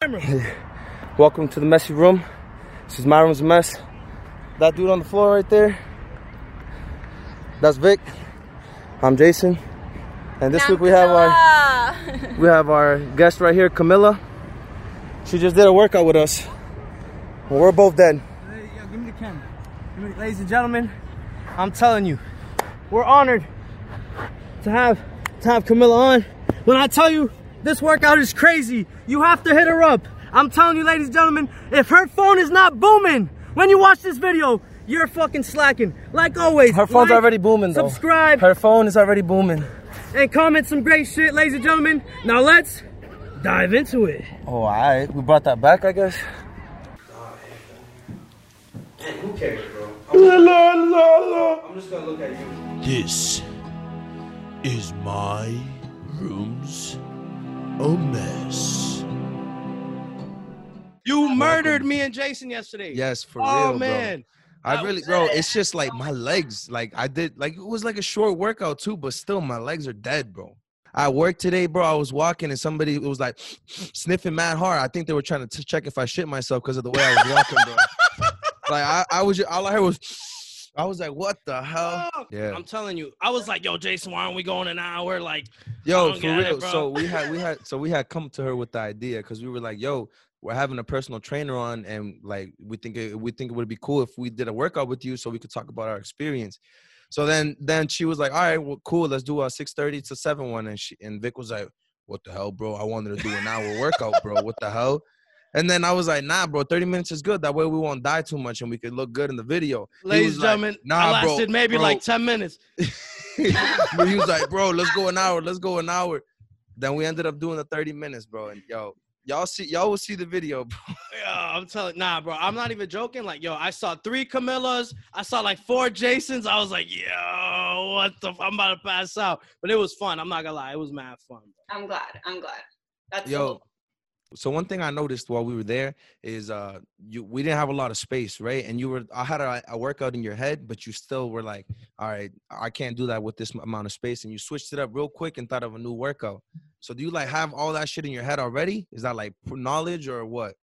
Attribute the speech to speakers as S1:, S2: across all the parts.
S1: Welcome to the messy room. This is my room's a mess. That dude on the floor right there, that's Vic. I'm Jason. And this week we have our we have our guest right here, Camilla. She just did a workout with us. Well, we're both dead.
S2: Yo, give me the camera. Give me, ladies and gentlemen, I'm telling you, we're honored to have to have Camilla on. When I tell you this workout is crazy, you have to hit her up. I'm telling you, ladies and gentlemen, if her phone is not booming when you watch this video, you're fucking slacking. Like always,
S1: Her phone's
S2: like,
S1: already booming though.
S2: Subscribe
S1: Her phone is already booming.
S2: and comment some great shit, ladies and gentlemen. Now let's dive into it.
S1: Oh, alright. We brought that back, I guess. Man, who cares, bro? I'm just gonna look at you.
S3: This is my room's a mess.
S2: You murdered me and Jason yesterday.
S4: Yes, for
S2: oh
S4: real,
S2: man.
S4: bro. I
S2: That
S4: really, bro.
S2: it.
S4: It's just like my legs. Like I did, like it was like a short workout too, but still, my legs are dead, bro. I worked today, bro. I was walking and somebody was like sniffing mad hard. I think they were trying to t- check if I shit myself because of the way I was walking, bro. like I, I was, all I heard was, I was like, what the hell?
S2: Oh,
S4: Yeah.
S2: I'm telling you, I was like, yo, Jason, why aren't we going an hour? Like,
S4: Yo, for
S2: get it,
S4: real. so we had we had so we had come to her with the idea because we were like, yo, we're having a personal trainer on, and like we think it, we think it would be cool if we did a workout with you so we could talk about our experience. So then then she was like, all right, well, cool, let's do a six thirty to seven one, and she and Vic was like, what the hell, bro? I wanted to do an hour workout, bro. What the hell? And then I was like, nah, bro, 30 minutes is good. That way we won't die too much and we could look good in the video.
S2: Ladies
S4: was
S2: and
S4: like,
S2: gentlemen,
S4: nah,
S2: I
S4: bro,
S2: lasted maybe
S4: bro.
S2: like 10 minutes.
S4: He was like, bro, let's go an hour. Let's go an hour. Then we ended up doing the 30 minutes, bro. And yo, y'all see, y'all will see the video, bro.
S2: Yo, I'm telling, nah, bro, I'm not even joking. Like, yo, I saw three Camillas, I saw like four Jasons. I was like, yo, what the? F- I'm about to pass out. But it was fun. I'm not gonna lie, it was mad fun.
S5: I'm glad. I'm glad. That's the
S4: Yo,
S5: whole-
S4: so one thing I noticed while we were there is uh you we didn't have a lot of space, right? And you were I had a, a workout in your head, but you still were like, all right, I can't do that with this amount of space. And you switched it up real quick and thought of a new workout. So do you like have all that shit in your head already? Is that like knowledge or what?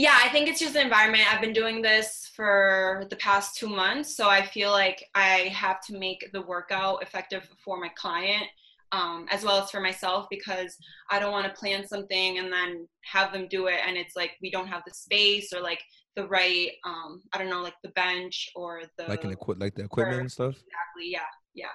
S5: yeah, I think it's just the environment. I've been doing this for the past two months, so I feel like I have to make the workout effective for my client. Um, as well as for myself because I don't want to plan something and then have them do it and it's like we don't have the space or like the right um, I don't know like the bench or the
S4: Like an equi- like the equipment and stuff?
S5: exactly yeah yeah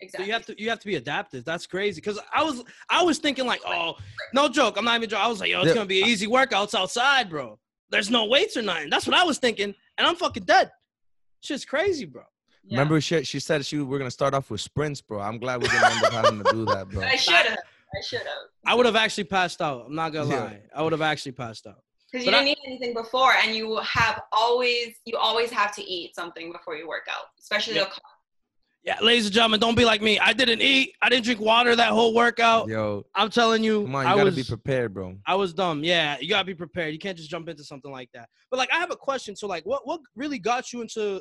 S5: Exactly.
S2: So
S5: exactly
S2: you have to you have to be adaptive. That's crazy. Cause I was I was thinking like, oh, no joke. I'm not even joking. I was like, yo, it's
S4: Yeah.
S2: gonna be easy workouts outside, bro. There's no weights or nothing. That's what I was thinking, and I'm fucking dead. Shit's crazy, bro.
S5: Yeah.
S4: Remember, she, she said she we're gonna start off with sprints, bro. I'm glad we're gonna end up having to do that, bro.
S5: I should have I should have
S2: I would have actually passed out. I'm not gonna
S4: Yeah.
S2: lie. I would have actually passed out.
S5: Because you
S2: But
S5: didn't eat anything before, and you have always you always have to eat something before you work out, especially
S2: Yeah.
S5: the
S2: Yeah, ladies and gentlemen, don't be like me. I didn't eat. I didn't drink water that whole workout.
S4: Yo,
S2: I'm telling you,
S4: come on, you
S2: I
S4: gotta
S2: was
S4: be prepared, bro.
S2: I was dumb. Yeah, you gotta be prepared. You can't just jump into something like that. But like, I have a question. So like, what what really got you into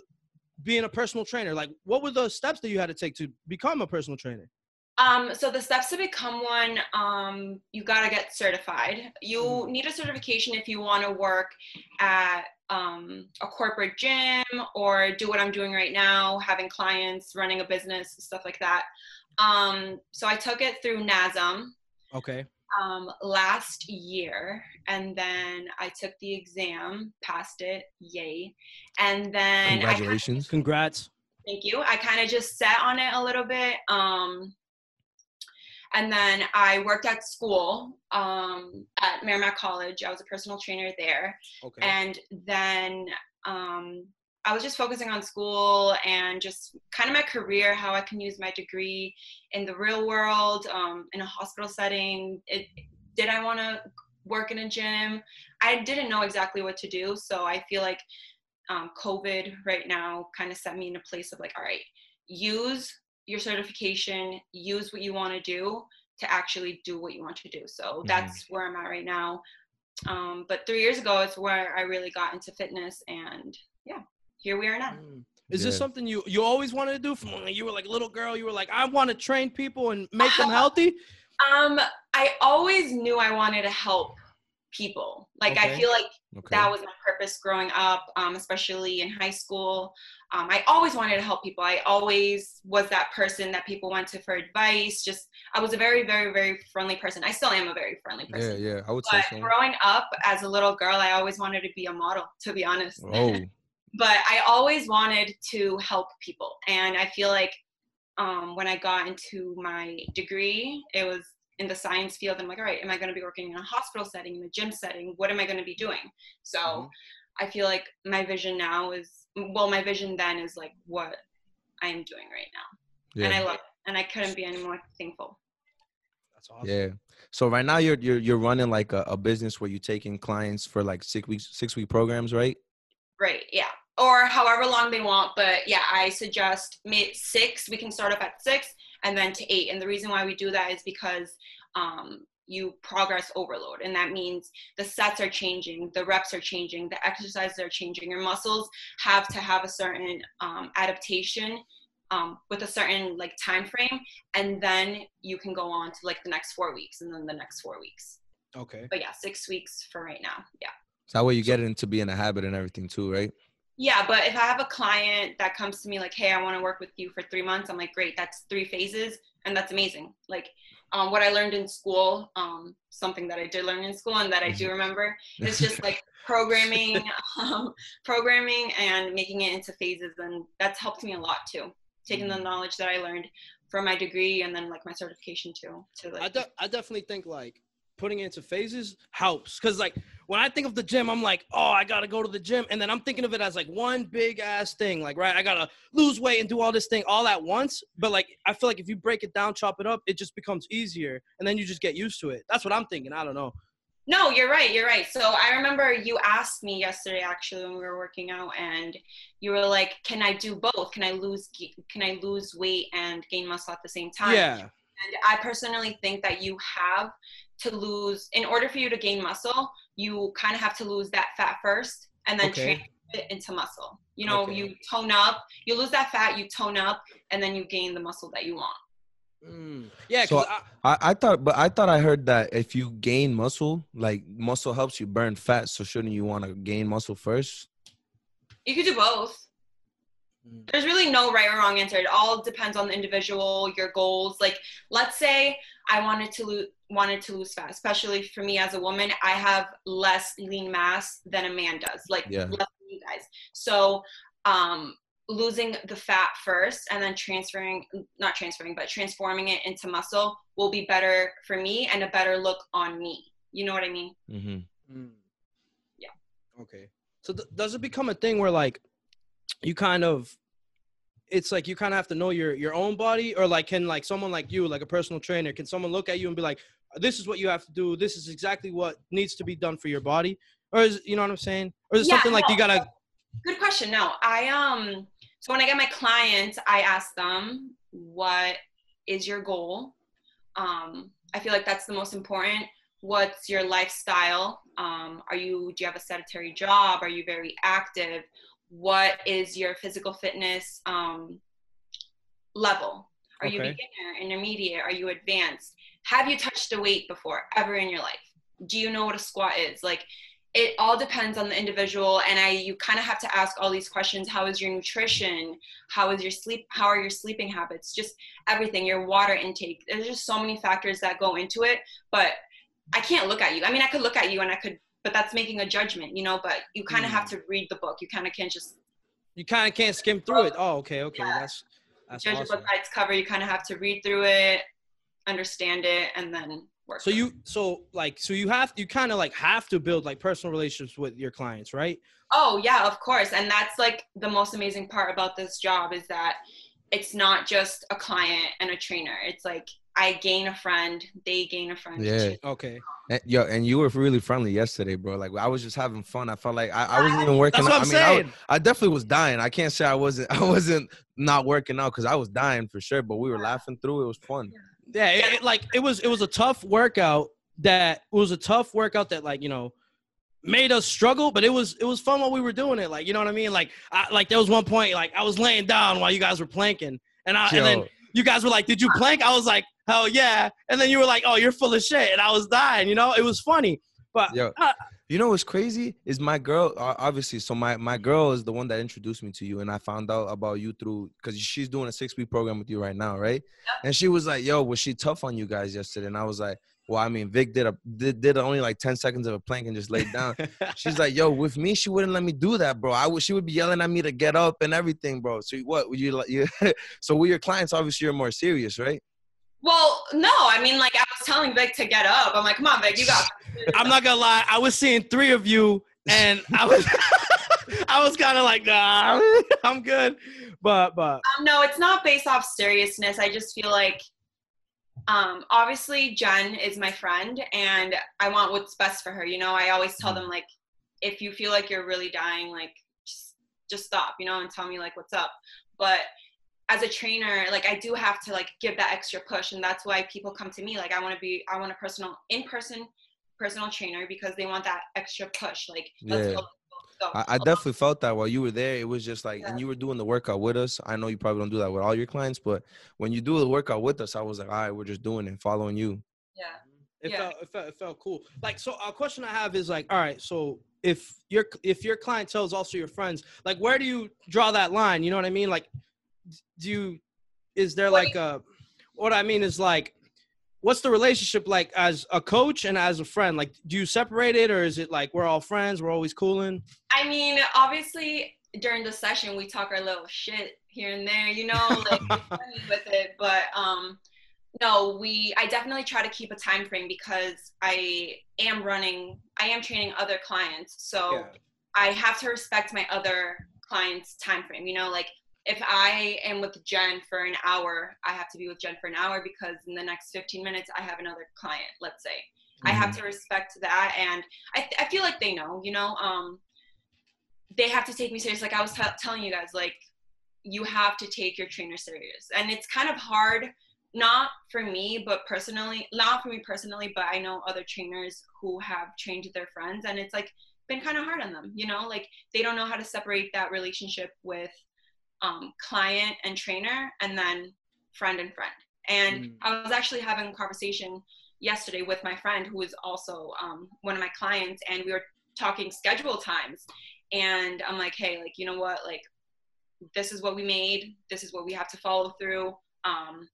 S2: being a personal trainer? Like, what were the steps that you had to take to become a personal trainer?
S5: Um, so the steps to become one, um, you gotta get certified. You
S2: Mhm.
S5: need a certification if you want to work at um, a corporate gym or do what I'm doing right now, having clients, running a business, stuff like that. Um, so I took it through NASM
S2: Okay.
S5: Um, last year, and then I took the exam, passed it, yay, and then I kinda
S4: Congratulations.
S2: Congrats.
S5: Thank you. I kind of just sat on it a little bit. Um, and then I worked at school um, at Merrimack College. I was a personal trainer there.
S2: Okay.
S5: And then um, I was just focusing on school and just kind of my career, how I can use my degree in the real world, um, in a hospital setting. It, did I want to work in a gym? I didn't know exactly what to do. So I feel like um, COVID right now kind of set me in a place of like, all right, use your certification, use what you want to do to actually do what you want to do. So that's where I'm at right now. Um, but three years ago, it's where I really got into fitness, and yeah, here we are now.
S2: Mm. Is this something you you always wanted to do from when you were like a little girl? You were like, I want to train people and make them healthy.
S5: Um, I always knew I wanted to help people. Like
S2: Okay.
S5: I feel like
S4: Okay.
S5: that was my purpose growing up, um, especially in high school. Um, I always wanted to help people. I always was that person that people went to for advice. Just I was a very, very, very friendly person. I still am a very friendly person.
S4: yeah. Yeah, I would say so.
S5: growing up as a little girl, I always wanted to be a model, to be honest.
S4: Oh,
S5: but I always wanted to help people. And I feel like um, when I got into my degree, it was in the science field. I'm like, all right, am I going to be working in a hospital setting, in a gym setting? What am I going to be doing? So
S4: Mhm.
S5: I feel like my vision now is, well, my vision then is like what I am doing right now. And I love it. And I couldn't be any more thankful.
S2: That's awesome.
S4: yeah. So right now you're you're you're running like a, a business where you're taking clients for like six weeks, six week programs, right?
S5: Right. Yeah. Or however long they want. But yeah, I suggest mid six. We can start off at six and then to eight. And the reason why we do that is because um, you progress overload. And that means the sets are changing, the reps are changing, the exercises are changing. Your muscles have to have a certain um, adaptation um, with a certain like time frame. And then you can go on to like the next four weeks and then the next four weeks.
S2: Okay.
S5: But yeah, six weeks for right now. Yeah.
S4: So that way you get it into being a habit and everything too, right?
S5: Yeah, but if I have a client that comes to me like, "Hey, I want to work with you for three months," I'm like, "Great, that's three phases, and that's amazing." Like, um, what I learned in school, um, something that I did learn in school and that I do remember, is just like programming, um, programming, and making it into phases, and that's helped me a lot too. Taking the knowledge that I learned from my degree and then like my certification too, to like
S2: I, de- I definitely think like putting it into phases helps because like when I think of the gym, I'm like, oh, I gotta go to the gym, and then I'm thinking of it as like one big ass thing, like right, I gotta lose weight and do all this thing all at once. But like, I feel like if you break it down, chop it up, it just becomes easier, and then you just get used to it. That's what I'm thinking. I don't know.
S5: No, you're right. You're right. So I remember you asked me yesterday, actually, when we were working out, and you were like, "Can I do both? Can I lose? Can I lose weight and gain muscle at the same time?"
S2: Yeah.
S5: And I personally think that you have to lose, in order for you to gain muscle, you kind of have to lose that fat first, and then
S2: Okay.
S5: transfer it into muscle. You know,
S2: Okay.
S5: you tone up, you lose that fat, you tone up, and then you gain the muscle that you want.
S2: Mm. Yeah.
S4: So-
S2: I,
S4: I, I thought, but I thought I heard that if you gain muscle, like muscle helps you burn fat. So shouldn't you want to gain muscle first?
S5: You could do both.
S2: Mm.
S5: There's really no right or wrong answer. It all depends on the individual, your goals. Like, let's say I wanted to lose wanted to lose fat, especially for me as a woman. I have less lean mass than a man does, like
S4: Yeah.
S5: less than you guys. So, um, losing the fat first and then transferring, not transferring, but transforming it into muscle will be better for me and a better look on me. You know what I mean?
S4: Mm-hmm.
S2: Mm.
S5: Yeah.
S2: Okay. So th- does it become a thing where like you kind of it's like you kind of have to know your your own body or like can like someone like you like a personal trainer can someone look at you and be like this is what you have to do this is exactly what needs to be done for your body or is you know what I'm saying or is it
S5: Yeah,
S2: something like you got to
S5: Good question. No, I um. So when I get my clients, I ask them, "What is your goal?" Um, I feel like that's the most important. What's your lifestyle? Um, are you? Do you have a sedentary job? Are you very active? What is your physical fitness um, level? Are you beginner, intermediate? Are you advanced? Have you touched a weight before ever in your life? Do you know what a squat is? Like, it all depends on the individual and i you kind of have to ask all these questions how is your nutrition how is your sleep how are your sleeping habits just everything your water intake there's just so many factors that go into it but i can't look at you i mean i could look at you and i could but that's making a judgment you know but you kind of have hmm. to read the book you kind of can't just
S2: you kind of can't skim through it oh okay okay
S5: Yeah.
S2: that's that's
S5: judge a
S2: awesome.
S5: book by its cover you kind of have to read through it understand it and then work
S2: so you so like so you have you kind of like have to build like personal relationships with your clients right
S5: Oh yeah, of course. And that's like the most amazing part about this job is that it's not just a client and a trainer. It's like I gain a friend, they gain a friend.
S4: Yeah.
S5: too.
S2: okay
S4: And, yo, and you were really friendly yesterday, bro. Like I was just having fun. I felt like I, I wasn't even working.
S2: that's what
S4: out.
S2: i'm
S4: I mean, I,
S2: saying
S4: I definitely was dying. I can't say I wasn't. I wasn't not working out because I was dying for sure. But we were laughing through. It was fun.
S2: Yeah, it, it, like it was it was a tough workout that it was a tough workout that like, you know, made us struggle, but it was it was fun while we were doing it. Like, you know what I mean? Like I like there was one point like I was laying down while you guys were planking. And I and then you guys were like, "Did you plank?" I was like, "Hell yeah." And then you were like, "Oh, you're full of shit." And I was dying, you know? It was funny.
S6: But
S4: Yo,
S6: uh,
S4: you know what's crazy is my girl. Obviously, so my my girl is the one that introduced me to you, and I found out about you through because she's doing a six week program with you right now, right? And she was like, "Yo, was she tough on you guys yesterday?" And I was like, "Well, I mean, Vic did a did, did only like ten seconds of a plank and just laid down." She's like, "Yo, with me, she wouldn't let me do that, bro. I would she would be yelling at me to get up and everything, bro. So what? Would you like you? so with your clients, obviously, you're more serious, right?
S5: Well, no, I mean, like I was telling Vic to get up. I'm like, come on, Vic, you got.
S6: I'm not gonna lie, I was seeing three of you, and I was, I was kind of like, nah, I'm good. But but
S5: Um, no, it's not based off seriousness. I just feel like, um, obviously Jen is my friend, and I want what's best for her. You know, I always tell them like, if you feel like you're really dying, like just just stop, you know, and tell me like what's up. But as a trainer, like I do have to like give that extra push, and that's why people come to me. Like I want to be, I want a personal, in person, personal trainer because they want that extra push. Like let's
S4: Yeah.
S5: go. Let's go.
S4: I, I definitely felt that while you were there. It was just like, and you were doing the workout with us. I know you probably don't do that with all your clients, but when you do the workout with us, I was like, all right, we're just doing it, following you.
S5: yeah.
S6: it
S5: Yeah.
S6: felt it felt it felt cool. Like so, a question I have is like, all right, so if your if your clientele is also your friends, like where do you draw that line? You know what I mean? Like, do you is there like a what I mean is like what's the relationship like as a coach and as a friend? Like, do you separate it or is it like we're all friends, we're always cooling?
S5: I mean, obviously during the session we talk our little shit here and there, you know, like with it. But um no, we I definitely try to keep a time frame because I am running I am training other clients. So I have to respect my other clients' time frame. You know, like if I am with Jen for an hour, I have to be with Jen for an hour because in the next 15 minutes I have another client, let's say. I have to respect that and I, I feel like they know, you know, um, they have to take me serious. Like I was t- telling you guys, like you have to take your trainer serious and it's kind of hard not for me but personally not for me personally but i know other trainers who have trained their friends and it's like been kind of hard on them you know like they don't know how to separate that relationship with um, client and trainer and then friend and friend. And
S6: Mm.
S5: i was actually having a conversation yesterday with my friend who is also um, one of my clients and we were talking schedule times. And i'm like hey like you know what? Like this is what we made. This is what we have to follow through. Um,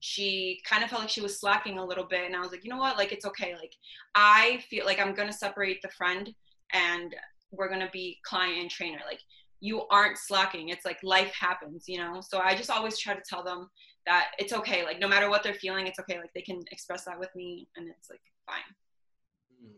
S5: she kind of felt like she was slacking a little bit and i was like you know what? Like it's okay. Like i feel like i'm gonna separate the friend and we're gonna be client and trainer. Like you aren't slacking it's like life happens you know so i just always try to tell them that it's okay like no matter what they're feeling it's okay like they can express that with me and it's like fine mm.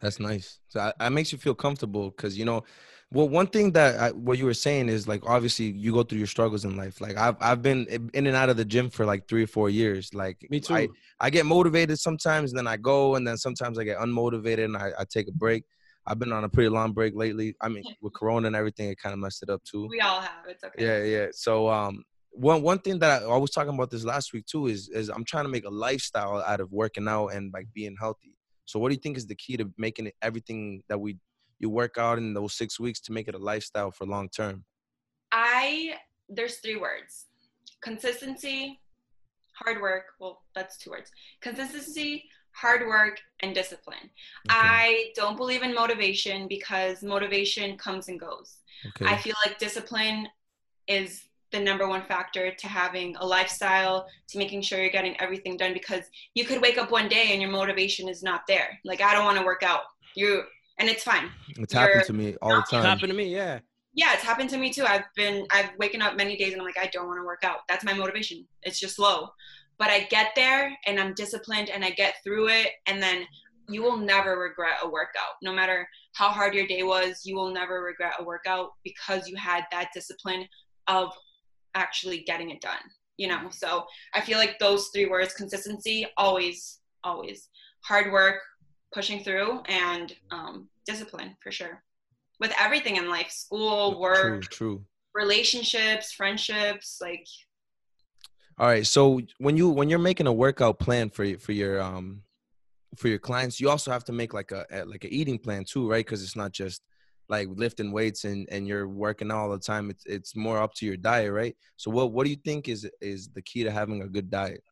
S4: That's nice. So I- that makes you feel comfortable because you know, well, one thing that I, what you were saying is like obviously you go through your struggles in life. Like I've I've been in and out of the gym for like three or four years. Like
S6: Me too.
S4: I, I get motivated sometimes, and then I go, and then sometimes I get unmotivated and I, I take a break. I've been on a pretty long break lately. I mean, with Corona and everything, it kind of messed it up too.
S5: we all have it's okay
S4: Yeah, yeah. So um one one thing that I, I was talking about this last week too is is I'm trying to make a lifestyle out of working out and like being healthy. So what do you think is the key to making it everything that we you work out in those six weeks to make it a lifestyle for long term?
S5: I there's three words: consistency, hard work. Well, that's two words: consistency, hard work, and discipline. I don't believe in motivation because motivation comes and goes.
S4: okay.
S5: I feel like discipline is the number one factor to having a lifestyle, to making sure you're getting everything done because you could wake up one day and your motivation is not there. Like I don't want to work out. You and it's fine.
S4: it's happened
S5: you're
S4: to me all the
S5: not-
S6: It's
S4: time.
S6: happened to me, yeah.
S5: yeah, it's happened to me too. I've been I've waken up many days and I'm like I don't want to work out. That's my motivation. It's just low. But I get there and I'm disciplined and I get through it and then you will never regret a workout. No matter how hard your day was, you will never regret a workout because you had that discipline of actually getting it done. You know, so I feel like those three words consistency, always, always. Hard work, pushing through, and um, discipline for sure with everything in life school work,
S4: True, true.
S5: relationships friendships like
S4: All right. So when you when you're making a workout plan for your for your um for your clients, you also have to make like a, like a eating plan too, right? Because it's not just like lifting weights and and you're working all the time. It's it's more up to your diet, right? So what what do you think is is the key to having a good diet?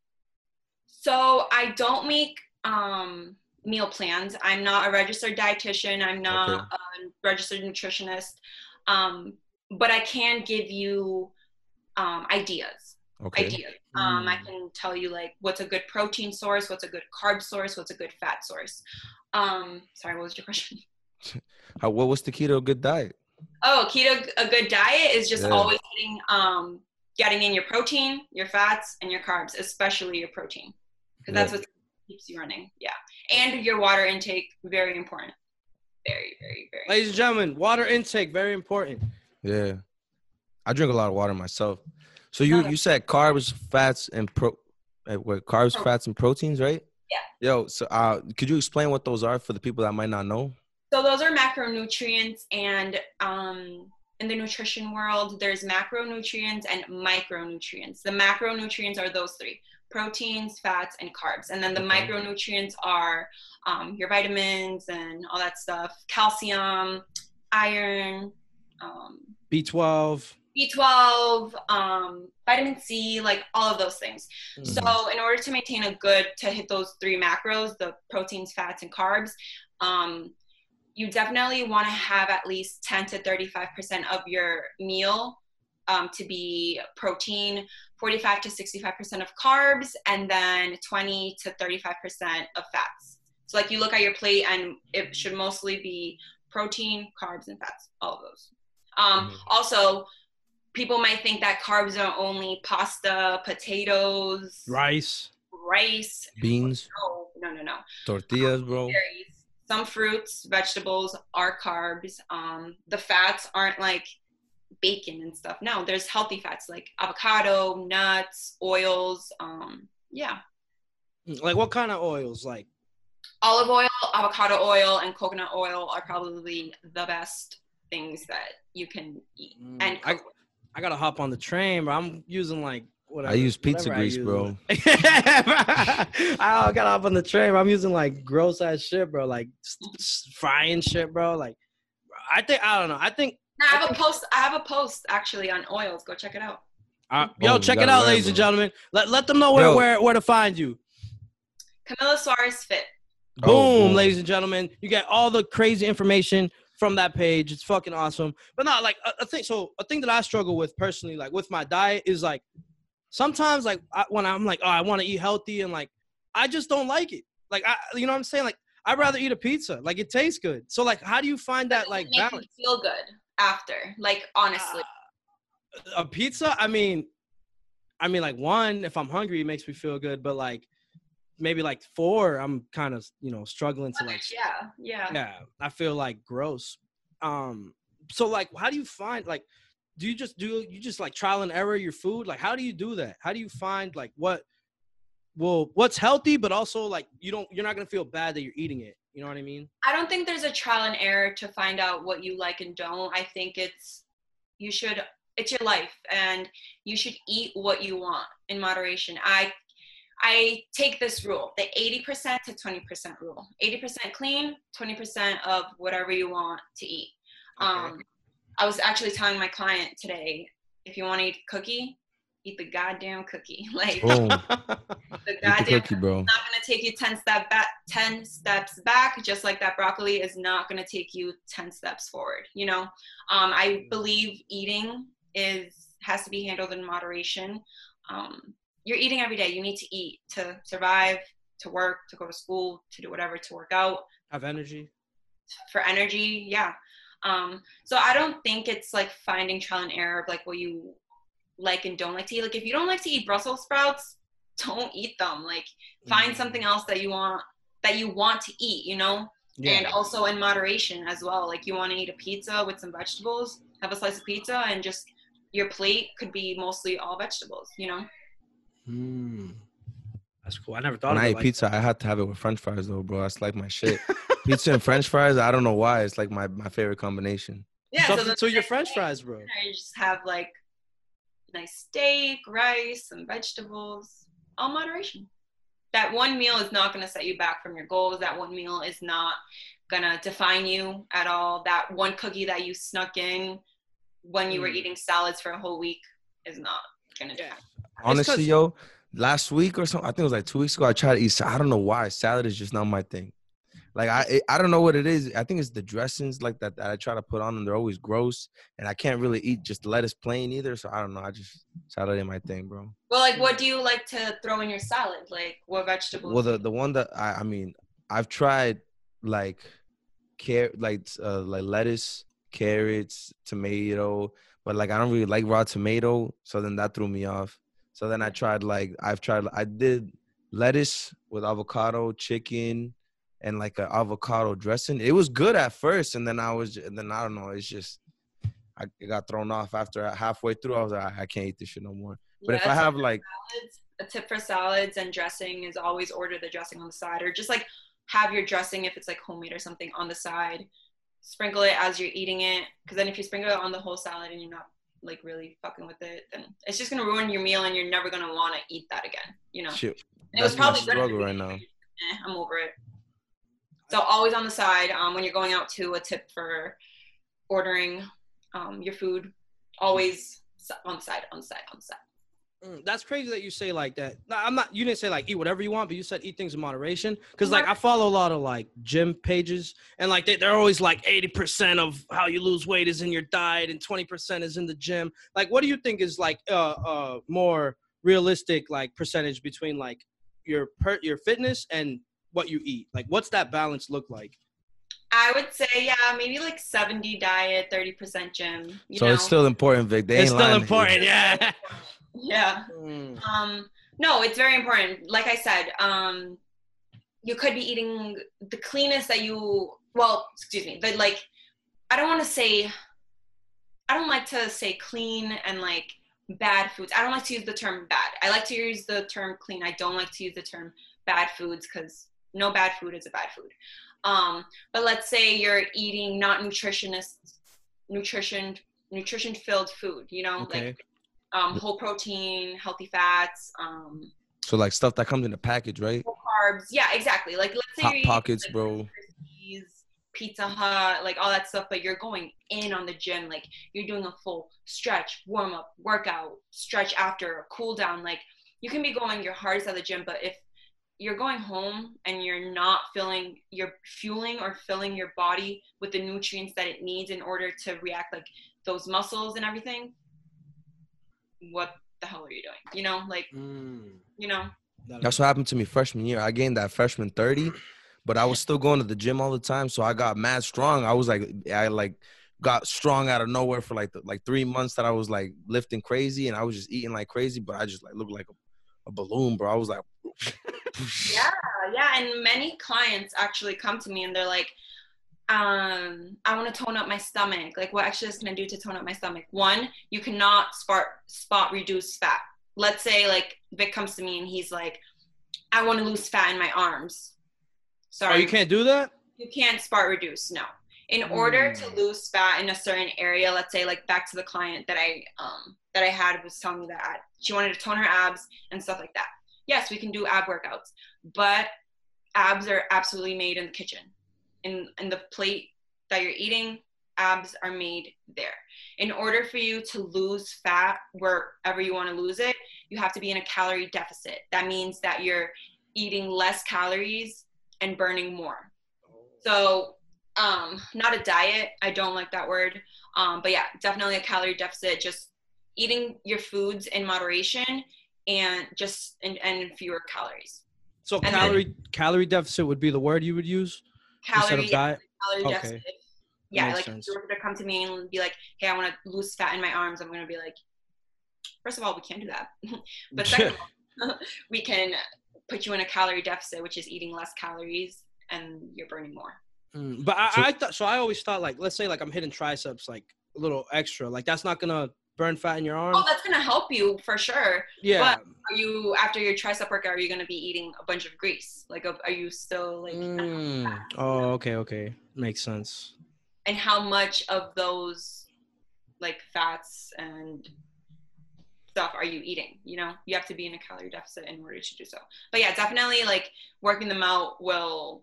S5: so i don't make um meal plans. I'm not a registered dietitian. I'm not
S4: Okay.
S5: a registered nutritionist, um, but I can give you um, ideas.
S4: Okay.
S5: Ideas. Um, I
S2: Mm.
S5: can tell you like what's a good protein source, what's a good carb source, what's a good fat source. Um, sorry, what was your question?
S4: How, what was the key to good diet?
S5: Oh, key to, a good diet is just
S4: Yeah.
S5: always getting, um, getting in your protein, your fats, and your carbs, especially your protein, because that's
S4: Yeah.
S5: what keeps you running. Yeah, and your water intake, very important. Very, very, very.
S2: Ladies and gentlemen, water intake very important.
S4: Yeah. I drink a lot of water myself. So you you said carbs, fats, and pro uh, what carbs,
S5: Pro-
S4: fats, and proteins, right?
S5: Yeah.
S4: Yo, so uh, could you explain what those are for the people that might not know?
S5: So those are macronutrients, and um, in the nutrition world, there's macronutrients and micronutrients. The macronutrients are those three: proteins, fats, and carbs. And then the
S4: Okay.
S5: micronutrients are um, your vitamins and all that stuff: calcium, iron, um,
S2: B12.
S5: B12, um, vitamin C, like all of those things.
S2: Mm-hmm.
S5: So, in order to maintain a good, to hit those three macros the proteins, fats, and carbs um, you definitely want to have at least 10 to 35% of your meal um, to be protein, 45 to 65% of carbs, and then 20 to 35% of fats. So, like you look at your plate, and it should mostly be protein, carbs, and fats, all of those. Um,
S4: Mhm.
S5: Also, people might think that carbs are only pasta, potatoes,
S2: Rice.
S5: rice.
S4: Beans,
S5: No, no, no, no.
S4: tortillas, bro.
S5: Berries. Some fruits, vegetables are carbs. Um, the fats aren't like bacon and stuff. No, there's healthy fats like avocado, nuts, oils. Um, yeah,
S2: Like what kind of oils? Like
S5: olive oil, avocado oil, and coconut oil are probably the best things that you can eat.
S2: Mm,
S5: And
S2: I,
S5: coconut.
S2: I gotta hop on the train, but I'm using like whatever.
S4: I use pizza
S2: whatever I
S4: grease,
S2: use.
S4: bro.
S2: I gotta hop on the train. But I'm using like gross ass shit, bro. Like s- s- frying shit, bro. Like I think I don't know. I think
S5: Now, I have a post. I have a post actually on oils. Go check it out.
S2: uh,
S4: Oh,
S2: yo,
S4: you
S2: check it out,
S4: learn,
S2: ladies and gentlemen. Let let them know where
S4: Yo.
S2: where where to find you.
S5: Camilla Suarez Fit.
S4: Oh,
S2: Boom,
S4: boom.
S2: ladies and gentlemen. You get all the crazy information from that page. It's fucking awesome. But not like a, a thing. So a thing that I struggle with personally, like with my diet, is like sometimes like I, when I'm like, oh, I want to eat healthy, and like I just don't like it. Like I, you know what I'm saying? Like I'd rather eat a pizza. Like it tastes good. So like, how do you find that like balance?
S5: feel good after. Like honestly.
S2: Uh, a pizza i mean i mean like one if i'm hungry it makes me feel good but like maybe like four i'm kind of you know struggling to like
S5: yeah, yeah.
S2: yeah i feel like gross um so like how do you find like do you just do you just like trial and error your food like how do you do that how do you find like what well what's healthy but also like you don't you're not gonna feel bad that you're eating it you know what i mean
S5: I don't think there's a trial and error to find out what you like and don't. I think it's you should it's your life and you should eat what you want in moderation. I I take this rule, the 80% to 20% rule. 80% clean, 20% of whatever you want to eat. Um I was actually telling my client today, if you want to eat a cookie, eat the goddamn cookie. Like
S4: Boom.
S5: the
S4: Eat the
S5: goddamn
S4: cookie, bro.
S5: not going to take you 10 step back 10 steps back just like that broccoli is not going to take you 10 steps forward you know um, i believe eating is has to be handled in moderation um, you're eating every day. You need to eat to survive to work to go to school to do whatever to work out.
S2: Have energy?
S5: For energy yeah. Um, so i don't think it's like finding trial and error of like what you like and don't like to eat. Like if you don't like to eat brussels sprouts don't eat them. Like find
S2: Mm.
S5: something else that you want that you want to eat you know? And also in moderation as well. Like you want to eat a pizza with some vegetables have a slice of pizza and just your plate could be mostly all vegetables you know
S2: Mm. That's cool. I never thought
S4: When
S2: of
S4: I
S2: it
S4: eat
S2: like
S4: pizza, I have to have it with French fries though, bro. That's like my shit. pizza and French fries. I don't know why. It's like my, my favorite combination.
S5: yeah so, the
S2: Substitute your French
S5: day,
S2: fries, bro.
S5: I just have like nice steak rice some vegetables all moderation that one meal is not going to set you back from your goals that one meal is not going to define you at all that one cookie that you snuck in when you were
S2: Mm.
S5: eating salads for a whole week is not going to
S2: Yeah.
S4: Honestly, yo, last week or something, I think it was like two weeks ago, I tried to eat. sa- I don't know why. Salad is just not my thing. Like I I don't know what it is. I think it's the dressings like that, that I try to put on, and they're always gross. And I can't really eat just lettuce plain either. So I don't know. I just salad ain't my thing, bro.
S5: Well, like, what do you like to throw in your salad? Like, what vegetables?
S4: Well, the the one that I I mean I've tried like care like uh, like lettuce, carrots, tomato, but like I don't really like raw tomato, so then that threw me off. So then I tried like I've tried I did lettuce with avocado, chicken, and like an avocado dressing. It was good at first, and then I was and then I don't know. It's just I it got thrown off after halfway through. I was like I, I can't eat this shit no more. But
S5: Yeah,
S4: if I have like
S5: salads, a tip for salads and dressing is always order the dressing on the side, or just like have your dressing if it's like homemade or something on the side. Sprinkle it as you're eating it, because then if you sprinkle it on the whole salad and you're not like really fucking with it, then it's just gonna ruin your meal and you're never gonna want to eat that again. You know.
S4: shit,
S5: And it was
S4: that's my
S5: probably the
S4: struggle right now.
S5: eh, I'm over it. So always on the side um, when you're going out to a tip for ordering um, your food. Always on the side, on the side, on the side.
S6: Mm, That's crazy that you say like that. No, I'm not. You didn't say like eat whatever you want, but you said eat things in moderation. Because like I follow a lot of like gym pages, and like they, they're always like 80% of how you lose weight is in your diet, and 20% is in the gym. Like, what do you think is like uh uh more realistic like percentage between like your per your fitness and what you eat? Like, what's that balance look like?
S5: I would say, yeah, maybe like 70 diet, 30% gym. You
S4: So
S5: know?
S4: it's still important, Vic. They
S6: it's
S4: ain't
S6: still
S4: lying.
S6: important, yeah.
S5: yeah.
S6: Mm.
S5: Um, no, it's very important. Like I said, um, you could be eating the cleanest that you, well, excuse me, but like, I don't want to say, I don't like to say clean and like bad foods. I don't like to use the term bad. I like to use the term clean. I don't like to use the term bad foods because no bad food is a bad food. Um, but let's say you're eating not nutritionist, nutrition, nutrition filled food, you know,
S6: Okay.
S5: like um, whole protein, healthy fats, um,
S4: So like stuff that comes in a package, right?
S5: carbs. Yeah, exactly. Like let's say
S4: Hot
S5: eating,
S4: pockets,
S5: like,
S4: bro.
S5: Pizza Hut, like all that stuff, but you're going in on the gym. Like you're doing a full stretch, warm up, workout, stretch after, cool down. Like you can be going your hardest at the gym, but if you're going home and you're not filling you're fueling or filling your body with the nutrients that it needs in order to react like those muscles and everything what the hell are you doing you know like
S6: Mm.
S5: you know
S4: That's what happened to me freshman year. I gained that freshman 30, but I was still going to the gym all the time. So I got mad strong. I was like, I like got strong out of nowhere for like the, like three months that I was like lifting crazy and I was just eating like crazy, but I just like looked like a, a balloon, bro. I was like,
S5: yeah yeah and many clients actually come to me and they're like um i want to tone up my stomach. Like what exercise can i do to tone up my stomach? One you cannot spot spot reduce fat. Let's say like vic comes to me and he's like i want to lose fat in my arms.
S6: Oh,
S5: sorry
S6: you can't do that?
S5: you can't spot reduce no. In order
S6: Mm.
S5: to lose fat in a certain area let's say like back to the client that i um that i had was telling me that she wanted to tone her abs and stuff like that. Yes we can do ab workouts but abs are absolutely made in the kitchen in in the plate that you're eating abs are made there. In order for you to lose fat wherever you want to lose it you have to be in a calorie deficit. That means that you're eating less calories and burning more. So um not a diet i don't like that word um but yeah definitely a calorie deficit just eating your foods in moderation and just and, and fewer calories.
S6: So
S5: And then-
S6: calorie calorie deficit would be the word you would use
S5: calorie
S6: of diet.
S5: calorie
S6: Okay.
S5: deficit yeah
S6: Makes
S5: like
S6: sense.
S5: if you were to come to me and be like hey i want to lose fat in my arms i'm going to be like first of all we can't do that but second all, we can put you in a calorie deficit which is eating less calories and you're burning more
S6: Mm, but I,
S4: So-
S6: I thought so. I always thought like, let's say like I'm hitting triceps like a little extra. Like that's not gonna burn fat in your arm.
S5: oh that's going to help you for sure
S6: yeah.
S5: Are you after your tricep workout are you going to be eating a bunch of grease like are you still like
S6: Mm, oh, okay, okay, makes sense.
S5: and how much of those like fats and stuff are you eating you know you have to be in a calorie deficit in order to do so but yeah definitely like working them out will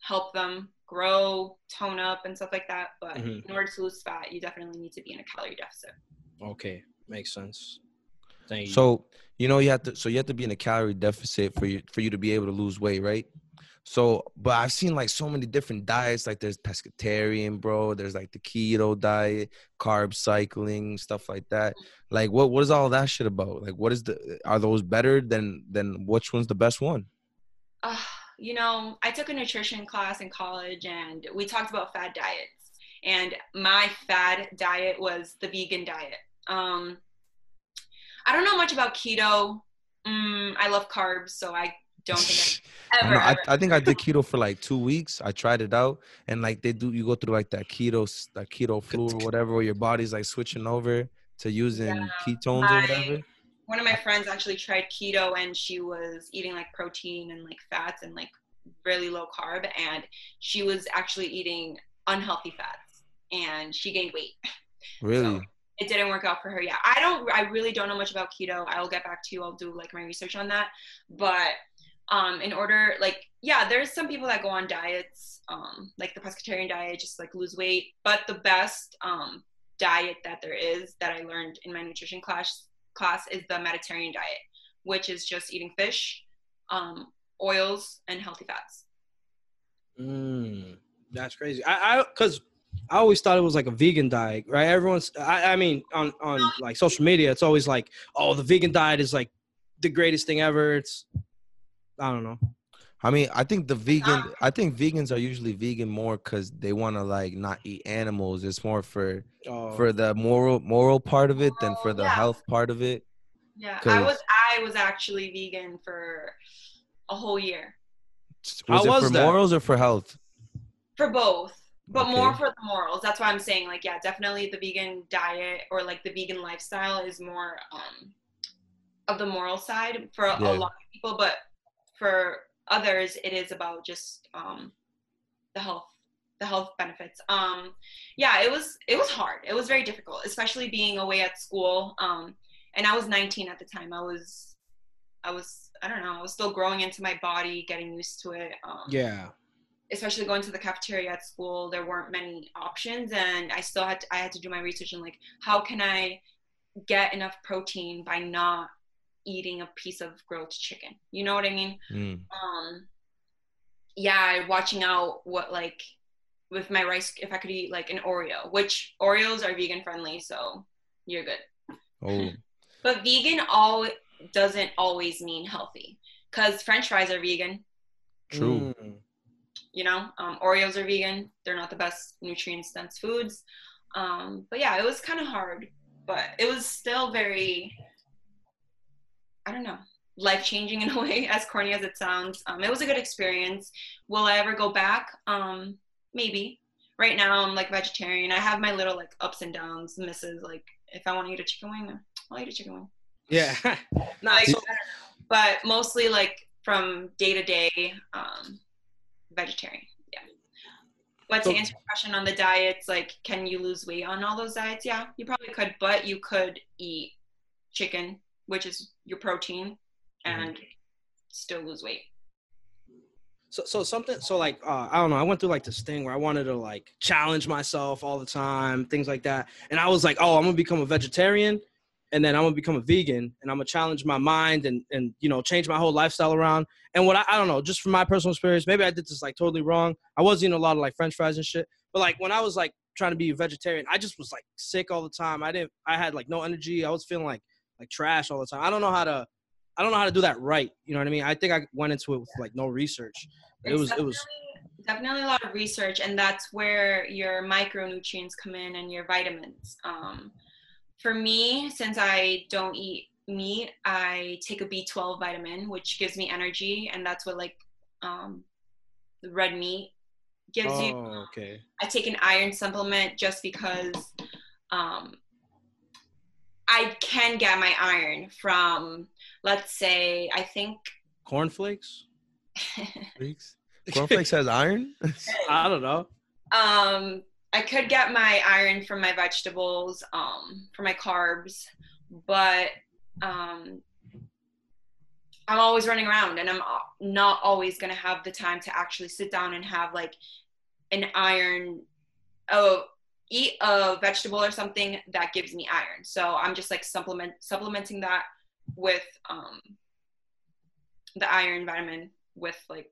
S5: help them grow tone up and stuff like that but
S6: Mhm.
S5: in order to lose fat you definitely need to be in a calorie deficit
S6: Okay, makes sense. Thank you.
S4: so you know you have to so you have to be in a calorie deficit for you for you to be able to lose weight, right? So, but I've seen like so many different diets. Like there's pescatarian, bro. There's like the keto diet, carb cycling, stuff like that. Like, what what is all that shit about? Like, what is the? Are those better than than which one's the best one?
S5: Uh, you know, I took a nutrition class in college, and we talked about fad diets. And my fad diet was the vegan diet. Um, I don't know much about keto. Mm, I love carbs, so I don't think I ever.
S4: I, know, I,
S5: ever.
S4: I think I did keto for like two weeks. I tried it out, and like they do, you go through like that keto, s- that keto flu or whatever, where your body's like switching over to using
S5: Yeah,
S4: ketones or whatever.
S5: One of my friends actually tried keto, and she was eating like protein and like fats and like really low carb, and she was actually eating unhealthy fats, and she gained weight.
S4: Really?
S5: It didn't work out for her yet. I don't I really don't know much about keto. I will get back to you. I'll do like my research on that. But um in order like yeah, there's some people that go on diets, um, like the pescatarian diet, just like lose weight. But the best um diet that there is that I learned in my nutrition class class is the Mediterranean diet, which is just eating fish, um, oils, and healthy fats.
S2: Mm, that's crazy. I, I, cause I always thought it was like a vegan diet, right? Everyone's, I, I mean, on on like social media, it's always like, oh, the vegan diet is like the greatest thing ever. It's, I don't know.
S4: I mean, I think the vegan. Ah. I think vegans are usually vegan more because they want to like not eat animals. It's more for
S2: Oh,
S4: for the moral moral part of it than for oh, the
S5: Yeah.
S4: health part of it.
S5: Yeah, I was I was actually vegan for a whole year.
S2: How
S4: Was it
S2: was
S4: for
S2: that?
S4: morals or for health?
S5: for both but more for the morals. That's why i'm saying like yeah definitely the vegan diet or like the vegan lifestyle is more um of the moral side for a,
S4: Yeah.
S5: a lot of people but for others it is about just um the health the health benefits. Um yeah it was it was hard. It was very difficult especially being away at school. Um and i was 19 at the time. I was i was i don't know i was still growing into my body getting used to it. Um
S2: yeah.
S5: Especially going to the cafeteria at school there weren't many options and i still had to, i had to do my research and like how can i get enough protein by not eating a piece of grilled chicken you know what i mean
S4: Mm.
S5: um yeah watching out what like with my rice if i could eat like an oreo which oreos are vegan friendly so you're good
S4: Oh,
S5: but vegan all doesn't always mean healthy because french fries are vegan
S4: true.
S2: Mm.
S5: You know um, oreos are vegan. They're not the best nutrient dense foods. Um, but yeah it was kind of hard but it was still very i don't know life changing in a way as corny as it sounds. Um, it was a good experience. Will i ever go back? Um, maybe. Right now i'm like vegetarian. I have my little like ups and downs misses like if i want to eat a chicken wing i'll eat a chicken wing.
S2: Yeah.
S5: like,
S2: so-
S5: I don't but mostly like from day to day um vegetarian yeah but to answer your question on the diets like can you lose weight on all those diets yeah you probably could but you could eat chicken which is your protein and still lose weight
S2: so so something so like uh, I don't know. I went through like this thing where I wanted to like challenge myself all the time, things like that. And I was like, oh, I'm gonna become a vegetarian, and then I'm gonna become a vegan, and I'm gonna challenge my mind and and you know change my whole lifestyle around. And what I, I don't know, just from my personal experience, maybe I did this like totally wrong. I was eating a lot of like French fries and shit, but like when I was like trying to be a vegetarian, I just was like sick all the time. I didn't. I had like no energy. I was feeling like like trash all the time. I don't know how to. I don't know how to do that right. You know what I mean? I think I went into it with like no research. It was it was
S5: definitely- a lot of research and that's where your micronutrients come in and your vitamins um, for me since i don't eat meat i take a b12 vitamin which gives me energy and that's what like um, the red meat gives you
S2: Oh, okay.
S5: i take an iron supplement just because um, i can get my iron from let's say i think
S2: Cornflakes?
S4: Freaks. Cornflakes has iron.
S2: I don't know.
S5: Um, I could get my iron from my vegetables, um, for my carbs, but um, I'm always running around, and I'm not always gonna have the time to actually sit down and have like an iron. Oh, eat a vegetable or something that gives me iron. So I'm just like supplement supplementing that with um, the iron vitamin with like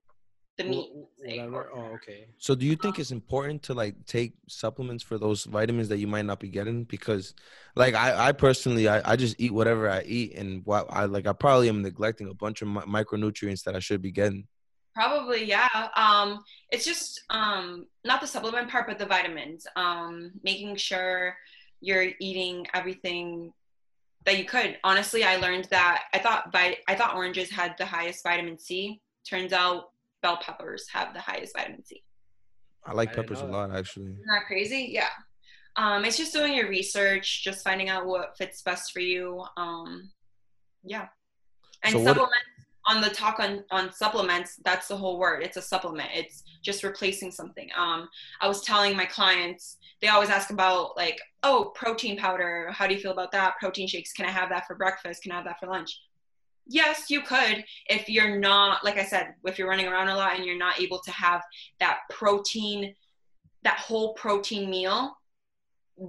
S5: the meat.
S6: Whatever. Oh, okay.
S4: So do you think it's important to like take supplements for those vitamins that you might not be getting? Because like I, I personally I, I just eat whatever I eat and what I like I probably am neglecting a bunch of mi- micronutrients that I should be getting.
S5: Probably, yeah. Um, it's just um, not the supplement part, but the vitamins. Um, making sure you're eating everything that you could. Honestly, I learned that I thought vi- I thought oranges had the highest vitamin C. Turns out bell peppers have the highest vitamin C.
S4: I like
S6: I
S4: peppers a lot actually.
S5: Isn't that crazy? Yeah. Um, it's just doing your research, just finding out what fits best for you. Um, yeah. And
S4: So what-
S5: supplements on the talk on, on supplements, that's the whole word. It's a supplement. It's just replacing something. Um, I was telling my clients, they always ask about like, oh, protein powder. How do you feel about that? Protein shakes. Can I have that for breakfast? Can I have that for lunch? Yes, you could if you're not, like I said, if you're running around a lot and you're not able to have that protein, that whole protein meal,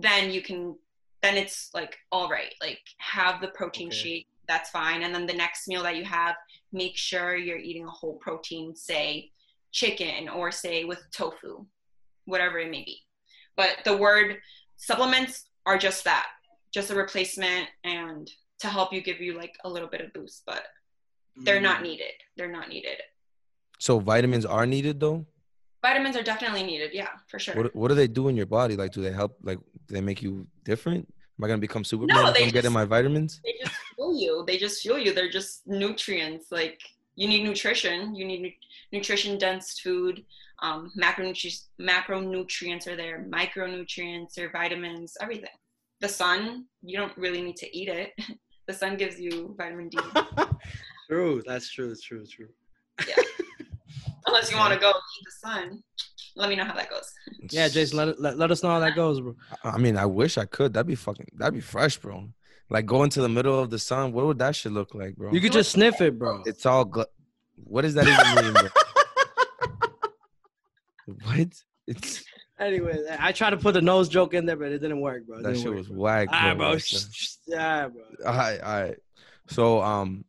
S5: then you can, then it's like, all right, like have the protein
S6: Okay.
S5: shake, that's fine. And then the next meal that you have, make sure you're eating a whole protein, say chicken or say with tofu, whatever it may be. But the word supplements are just that, just a replacement and to help you give you like a little bit of boost, but they're
S6: Mm.
S5: not needed. They're not needed.
S4: So vitamins are needed though.
S5: Vitamins are definitely needed, yeah, for sure.
S4: What what do they do in your body? Like do they help? Like do they make you different? Am I gonna become Superman if
S5: they
S4: I'm getting my vitamins?
S5: they just fuel you. They just fuel you. They're just nutrients. Like you need nutrition. You need nu- nutrition dense food. Um, macronutrients, macronutrients are there. Micronutrients or vitamins, everything. The sun, you don't really need to eat it. The sun gives you vitamin D.
S6: True. That's true. That's true. That's true.
S5: Unless you want to go eat the sun. Let me know how that goes.
S6: Yeah, Jason, let, let, let us know how that goes, bro.
S4: I mean, I wish I could. That'd be fucking. That'd be fresh, bro. Like going to the middle of the sun. What would that shit look like, bro?
S6: You could just sniff it, bro.
S4: It's all. Gl- what does that even mean, bro? what? It's
S6: Anyway, I tried to put the nose joke in there, but it didn't work, bro. It
S4: that shit
S6: work,
S4: was
S6: bro.
S4: whack, bro.
S6: All right, bro.
S4: Like,
S6: Shh, shh, Yeah, bro.
S4: all right, all right. So um,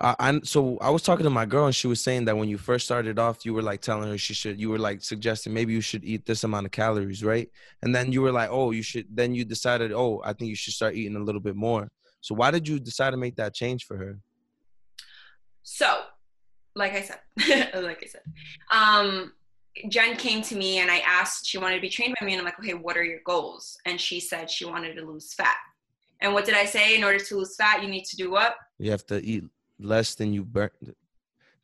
S4: I, I so I was talking to my girl and she was saying that when you first started off, you were like telling her she should. You were like suggesting maybe you should eat this amount of calories, right? And then you were like, oh, you should. Then you decided, oh, I think you should start eating a little bit more. So why did you decide to make that change for her?
S5: So, like I said, like I said, um, Jen came to me and I asked, she wanted to be trained by me. And I'm like, okay, what are your goals? And she said she wanted to lose fat. And what did I say? In order to lose fat, you need to do what?
S4: You have to eat less than you burn.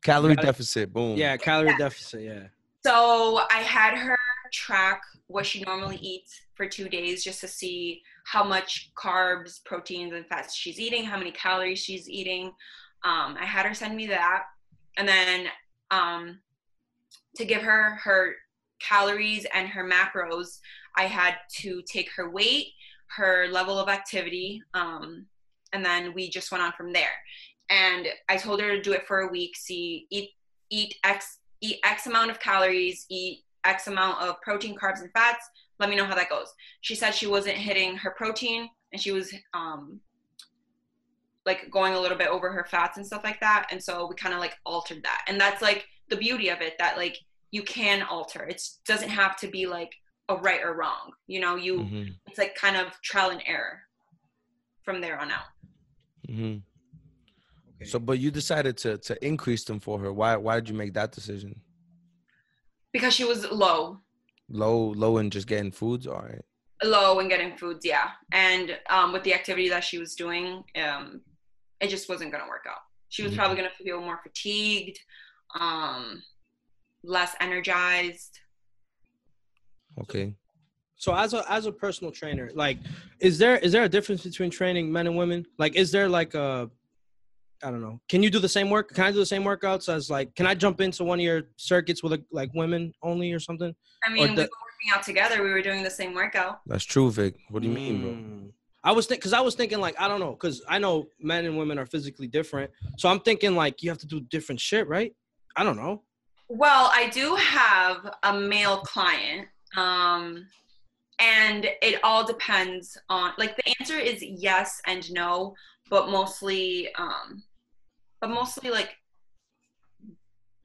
S4: Calorie
S6: gotta-
S4: deficit. Boom.
S6: Yeah, calorie deficit. Yeah.
S5: So I had her track what she normally eats for two days just to see how much carbs, proteins, and fats she's eating, how many calories she's eating. Um, I had her send me that. And then um, to give her her calories and her macros, I had to take her weight, her level of activity, um, and then we just went on from there. And I told her to do it for a week, see, eat, eat X eat X amount of calories, eat X amount of protein, carbs, and fats. Let me know how that goes. She said she wasn't hitting her protein and she was um, like going a little bit over her fats and stuff like that. And so we kind of like altered that. And that's like the beauty of it that like you can alter. It doesn't have to be like a right or wrong. You know, you
S4: Mhm,
S5: it's like kind of trial and error from there on out.
S4: Mm-hmm.
S6: Okay.
S4: So, but you decided to to increase them for her. Why? Why did you make that decision?
S5: Because she was low
S4: Low, low, and just getting foods. All right.
S5: low and getting foods yeah and um, with the activity that she was doing um, it just wasn't going to work out she was
S4: Mhm.
S5: probably going to feel more fatigued um, less energized
S4: Okay.
S6: So as a as a personal trainer, like, is there is there a difference between training men and women? Like, is there like a, I don't know. Can you do the same work? Can I do the same workouts as like? Can I jump into one of your circuits with a, like women only or something?
S5: i mean
S6: Or
S5: we
S6: the-
S5: were working out together we were doing the same workout
S4: That's true, Vic. What do you mean, bro?
S6: Mm. I was think because I was thinking like I don't know because I know men and women are physically different, so I'm thinking like you have to do different shit, right? I don't know.
S5: well i do have a male client um, and it all depends on like the answer is yes and no but mostly um, but mostly like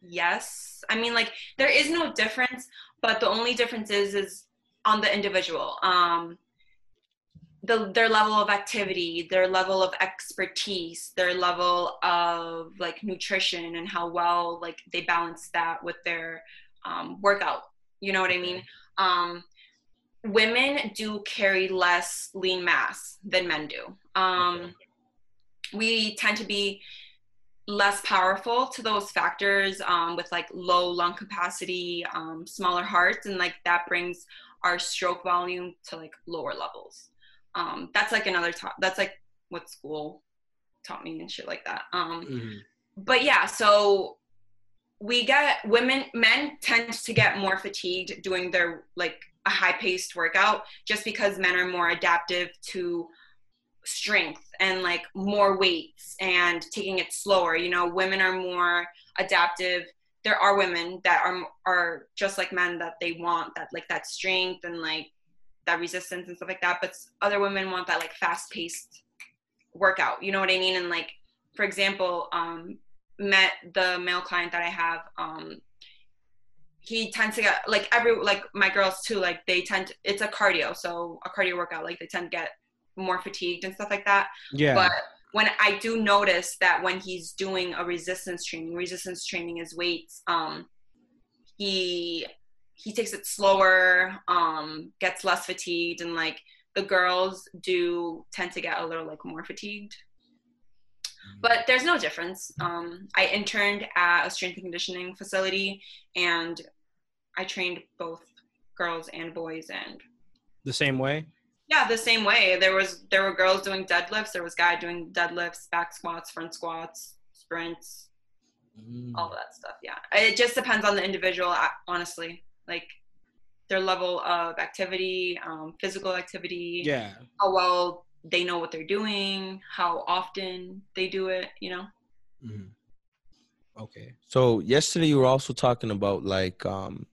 S5: yes. I mean, like there is no difference, but the only difference is is on the individual. Um, the, their level of activity, their level of expertise, their level of like nutrition and how well like they balance that with their um, workout. You know what I mean? Um, women do carry less lean mass than men do. Um, okay. We tend to be less powerful to those factors um, with like low lung capacity, um, smaller hearts, and like that brings our stroke volume to like lower levels um, that's like another top that's like what school taught me and shit like that. Um, mm-hmm. but yeah so we get women men tend to get more fatigued doing their like a high paced workout just because men are more adaptive to strength and like more weights and taking it slower. You know women are more adaptive. There are women that are are just like men that they want that like that strength and like that resistance and stuff like that but other women want that like fast paced workout you know what i mean? And like for example um met the male client that i have um he tends to get like every like my girls too like they tend to, it's a cardio so a cardio workout like they tend to get more fatigued and stuff like that.
S2: Yeah.
S5: But when i do notice that when he's doing a resistance training resistance training is weights um he he takes it slower, um, gets less fatigued, and like the girls do tend to get a little like more fatigued. But there's no difference. Um, I interned at a strength and conditioning facility, and I trained both girls and boys, and
S2: the same way.
S5: Yeah, the same way. There was there were girls doing deadlifts. There was guy doing deadlifts, back squats, front squats, sprints, mm. all of that stuff. Yeah, it just depends on the individual, honestly like their level of activity, um, physical activity,
S2: yeah,
S5: how well they know what they're doing, how often they do it, you know.
S2: Mm-hmm. Okay.
S4: So yesterday you were also talking about like um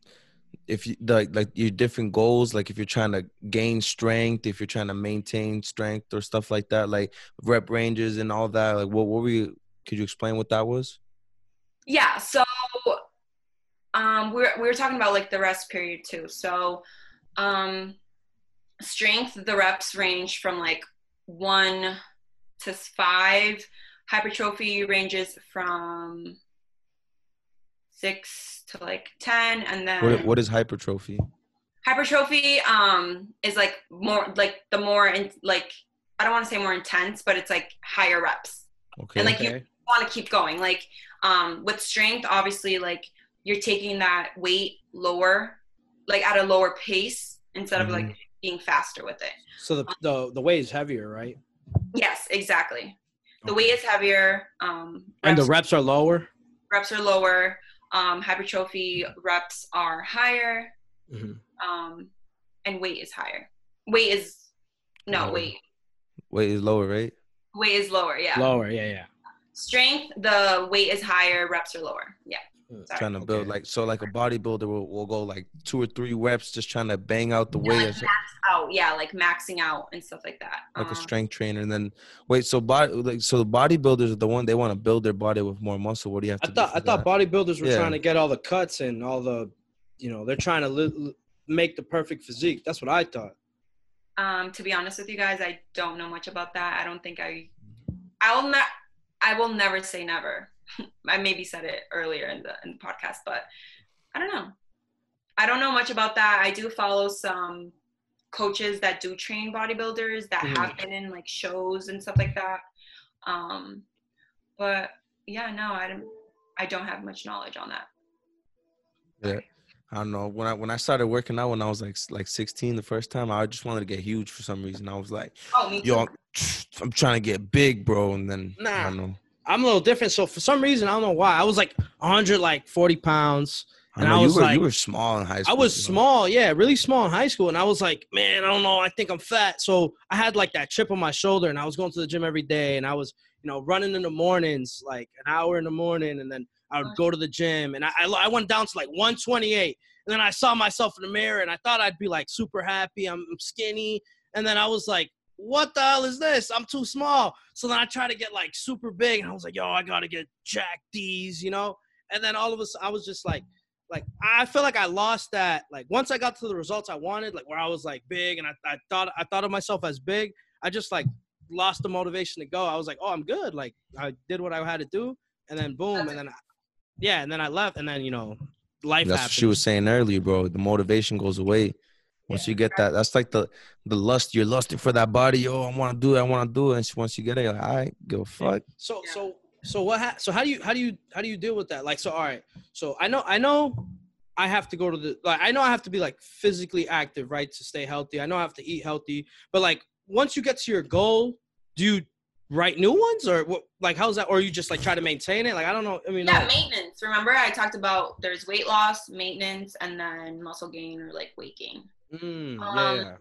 S4: if you like like your different goals, like if you're trying to gain strength, if you're trying to maintain strength or stuff like that, like rep ranges and all that. Like what what were you could you explain what that was?
S5: Yeah, so um, we were, we were talking about like the rest period too. So, um, strength, the reps range from like one to five. Hypertrophy ranges from six to like 10. And then
S4: what, what is hypertrophy?
S5: Hypertrophy, um, is like more like the more in like, I don't want to say more intense, but it's like higher reps.
S4: Okay.
S5: And like
S4: okay.
S5: you want to keep going. Like, um, with strength, obviously, like you're taking that weight lower, like at a lower pace instead mm-hmm. of like being faster with it.
S2: So the, the the weight is heavier, right?
S5: Yes, exactly. The weight is heavier. Um,
S2: and the reps are lower.
S5: Reps are lower. Um, hypertrophy reps are higher.
S2: Mm-hmm.
S5: Um, and weight is higher. Weight is no
S4: lower.
S5: weight.
S4: Weight is lower, right?
S5: Weight is lower. Yeah.
S2: Lower. Yeah, yeah.
S5: Strength, the weight is higher. Reps are lower. Yeah.
S4: Sorry. Trying to build like so like a bodybuilder will, will go like two or three reps just trying to bang out the
S5: yeah,
S4: weight.
S5: Like max out, yeah, like maxing out and stuff like that.
S4: Like um, a strength trainer, and then wait, so body like so the bodybuilders are the one they want to build their body with more muscle. What do you have to?
S2: I thought I
S4: that?
S2: thought bodybuilders were yeah. trying to get all the cuts and all the, you know, they're trying to li- make the perfect physique. That's what I thought.
S5: Um, to be honest with you guys, I don't know much about that. I don't think I, I will not, I will never say never. I maybe said it earlier in the, in the podcast, but I don't know. I don't know much about that. I do follow some coaches that do train bodybuilders that mm-hmm. have been in like shows and stuff like that. Um, but yeah, no, I don't. I don't have much knowledge on that.
S4: Yeah. I don't know. When I when I started working out when I was like like 16 the first time, I just wanted to get huge for some reason. I was like,
S5: oh, me
S4: yo, I'm trying to get big, bro. And then
S2: nah.
S4: I don't know.
S2: I'm a little different. So for some reason, I don't know why. I was like 100, like 40 pounds.
S4: And I, I was you were, like, you were small in high school.
S2: I was small, yeah, really small in high school. And I was like, man, I don't know. I think I'm fat. So I had like that chip on my shoulder and I was going to the gym every day. And I was, you know, running in the mornings, like an hour in the morning. And then I would go to the gym. And I, I went down to like 128. And then I saw myself in the mirror and I thought I'd be like super happy. I'm skinny. And then I was like, what the hell is this? I'm too small. So then I try to get like super big, and I was like, yo, I gotta get Jack D's, you know. and then all of a sudden I was just like, like I feel like I lost that. Like once I got to the results I wanted, like where I was like big, and I, I thought I thought of myself as big, I just like lost the motivation to go. I was like, oh, I'm good. Like I did what I had to do, and then boom, and then I, yeah, and then I left, and then you know, life.
S4: That's what she was saying earlier, bro. The motivation goes away once you get that. That's like the the lust. You're lusting for that body. Oh, I want to do it. I want to do it. And once you get it, you're like, all right, give a fuck.
S2: So so so what? Ha- so how do you how do you how do you deal with that? Like, so all right. So I know I know I have to go to the like I know I have to be like physically active, right, to stay healthy. I know I have to eat healthy, but like once you get to your goal, do you write new ones or what? Like how's that? Or you just like try to maintain it? Like I don't know. I mean,
S5: yeah,
S2: no.
S5: maintenance. Remember, I talked about there's weight loss, maintenance, and then muscle gain or like weight gain.
S2: Mm,
S5: Um,
S2: yeah, yeah.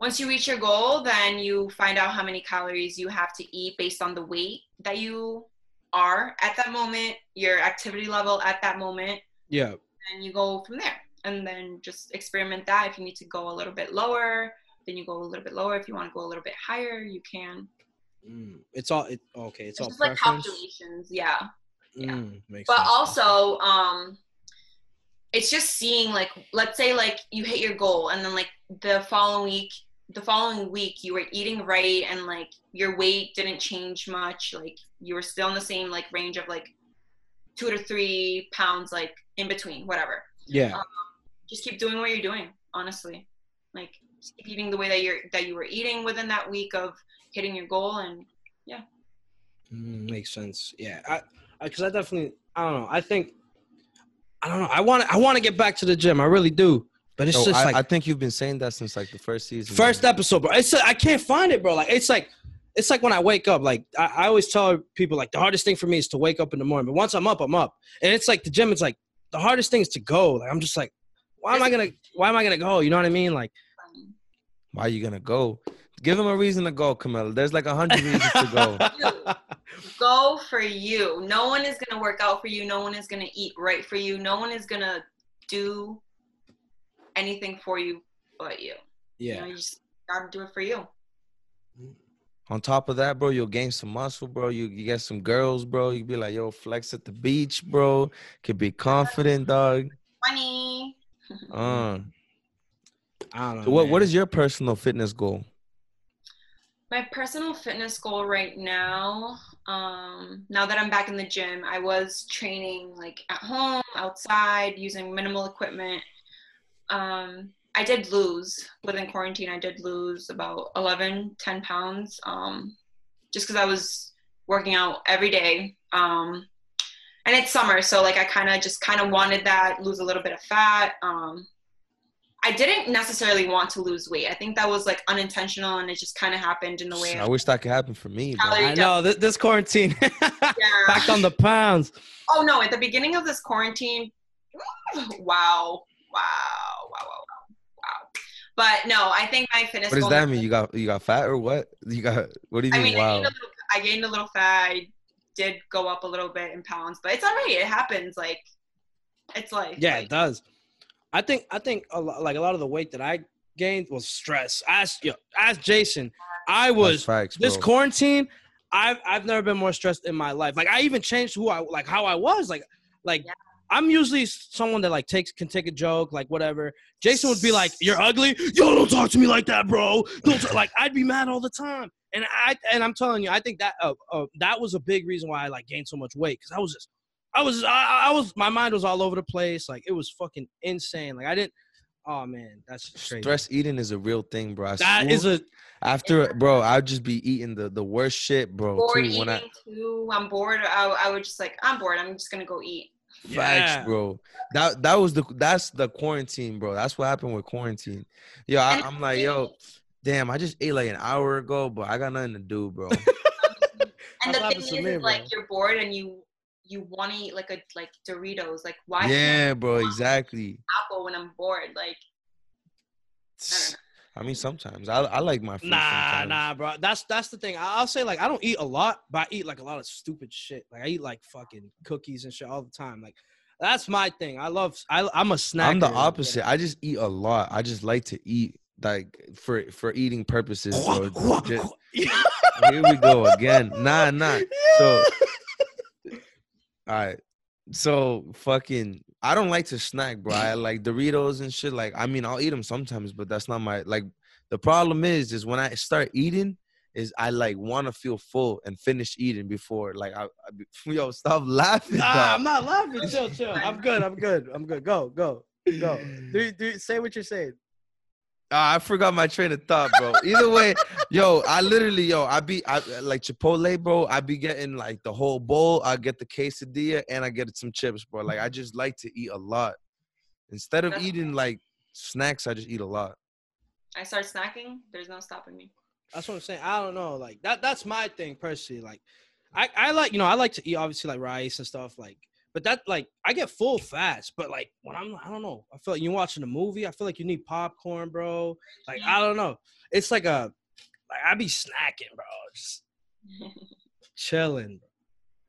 S5: Once you reach your goal, then you find out how many calories you have to eat based on the weight that you are at that moment, your activity level at that moment,
S2: yeah.
S5: and you go from there. And then just experiment that. If you need to go a little bit lower, then you go a little bit lower. If you want to go a little bit higher, you can.
S2: Mm, it's all it, okay. It's,
S5: It's
S2: all
S5: just like calculations, yeah. yeah.
S2: Mm, makes
S5: but
S2: sense.
S5: also um it's just seeing like let's say like you hit your goal and then like the following week the following week you were eating right and like your weight didn't change much like you were still in the same like range of like two to three pounds like in between whatever
S2: yeah.
S5: just keep doing what you're doing honestly like keep eating the way that you're that you were eating within that week of hitting your goal and
S2: Mm, makes sense. Yeah, I because I, definitely I don't know. I think I don't know. I want to I want to get back to the gym. I really do. But it's
S4: Yo,
S2: just
S4: I,
S2: like
S4: I think you've been saying that since like the first season.
S2: first
S4: man.
S2: episode, bro. It's I can't find it, bro. Like it's like it's like when I wake up. Like I, I always tell people, like the hardest thing for me is to wake up in the morning. But once I'm up, I'm up. And it's like the gym. It's like the hardest thing is to go. Like I'm just like, why am I gonna why am I gonna go? You know what I mean? Like
S4: Why are you gonna go? Give him a reason to go, Camilla. There's like a hundred reasons to go.
S5: go for you. No one is gonna work out for you. No one is gonna eat right for you. No one is gonna do anything for you but you. You know,
S2: yeah.
S5: you just gotta do it for you.
S4: On top of that, bro, you'll gain some muscle, bro. You you get some girls, bro. You be like, yo, flex at the beach, bro. Could be confident, dog.
S5: Money.
S4: Uh.
S2: I don't know.
S4: So what
S2: man.
S4: what is your personal fitness goal?
S5: My personal fitness goal right now, um, now that I'm back in the gym, I was training like at home, outside, using minimal equipment. Um, I did lose within quarantine. I did lose about 11, 10 pounds, um, just because I was working out every day. Um, and it's summer, so like I kind of just kind of wanted that, lose a little bit of fat. Um, I didn't necessarily want to lose weight. I think that was like unintentional, and it just kind of happened in the way.
S4: I wish that could happen for me, bro.
S5: Calorie
S2: I know this, this quarantine.
S5: yeah.
S2: Back on the pounds.
S5: Oh no! At the beginning of this quarantine, wow, wow, wow, wow, wow, wow. But no, I think my fitness.
S4: What does
S5: goal
S4: that mean? You got you got fat or what? You got what do you
S5: I
S4: mean?
S5: mean, I
S4: wow.
S5: gained, a little, I gained a little fat. I did go up a little bit in pounds, but it's alright. It happens. Like, it's like
S2: Yeah,
S5: like,
S2: it does. I think I think a lot, like a lot of the weight that I gained was stress. As yo, as Jason, I was
S4: facts,
S2: this quarantine. I've I've never been more stressed in my life. Like I even changed who I like how I was. Like like
S5: Yeah.
S2: I'm usually someone that like takes can take a joke like whatever. Jason would be like, "You're ugly. Yo, don't talk to me like that, bro." Don't t-" like I'd be mad all the time. And I and I'm telling you, I think that uh, uh, that was a big reason why I like gained so much weight because I was just I was I, I was my mind was all over the place. Like it was fucking insane. Like I didn't. Oh man, that's crazy.
S4: Stress eating is a real thing, bro. I
S2: That
S4: swear-
S2: is a
S4: after, bro. I'd just be eating the the worst shit, bro.
S5: bored
S4: Too
S5: eating
S4: when I
S5: too. I'm bored. I, I would just like I'm bored. I'm just gonna go eat.
S4: facts,
S2: Yeah.
S4: bro. That that was the that's the quarantine, bro. That's what happened with quarantine. Yo, I, I'm like, yo, damn. I just ate like an hour ago, but I got nothing to do, bro.
S5: And the thing is,
S2: me,
S5: is like
S2: bro.
S5: you're bored and you you want to eat like a like Doritos. Like why?
S4: yeah, bro. Exactly.
S5: Apple when I'm bored. Like don't
S4: I mean, sometimes I I like my food.
S2: Nah,
S4: sometimes.
S2: nah, bro. That's that's the thing. I- I'll say like I don't eat a lot, but I eat like a lot of stupid shit. Like I eat like fucking cookies and shit all the time. Like that's my thing. I love. I, I'm a snacker.
S4: I'm the
S2: like,
S4: opposite. I just eat a lot. I just like to eat like for for eating purposes, bro. Just- here we go again. Nah, nah. So, all right. so fucking I don't like to snack, bro. I like Doritos and shit. Like, I mean, I'll eat them sometimes, but that's not my like. The problem is, is when I start eating, is I like want to feel full and finish eating before like I, I yo stop laughing.
S2: Nah, I'm not laughing. Chill, chill. I'm good. I'm good. I'm good. Go, go, go. Do, do say what you're saying.
S4: Uh, I forgot my train of thought, bro. Either way, yo, I literally, yo, I be I, like Chipotle, bro. I be getting like the whole bowl. I get the quesadilla and I get some chips, bro. Like I just like to eat a lot. Instead of
S5: That's
S4: eating like snacks, I just eat a lot.
S5: I start snacking. There's no stopping me.
S2: That's what I'm saying. I don't know. Like that. That's my thing personally. Like, I I like you know I like to eat obviously like rice and stuff like. But that like I get full fast. But like when I'm I don't know. I feel like you're watching a movie. I feel like you need popcorn, bro. Like I don't know. It's like a like I be snacking, bro. Just chilling.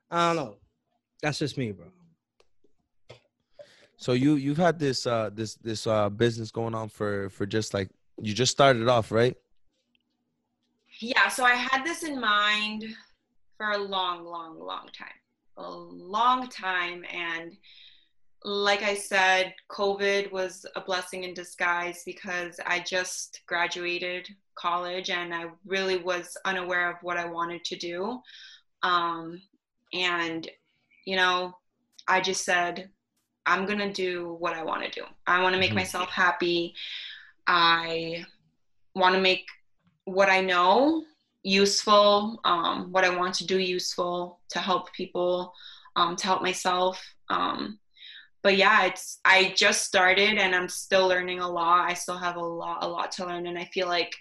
S2: I don't know. That's just me, bro.
S4: So you you've had this uh this this uh business going on for for just like you just started off, right?
S5: yeah, so I had this in mind for a long, long, long time. A long time. And like I said, COVID was a blessing in disguise because I just graduated college and I really was unaware of what I wanted to do. Um, and, you know, I just said, I'm going to do what I want to do. I want to make
S4: Mhm.
S5: myself happy. I want to make what I know useful, um, what I want to do useful to help people, um, to help myself. Um, but yeah, it's I just started and I'm still learning a lot. I still have a lot, a lot to learn, and I feel like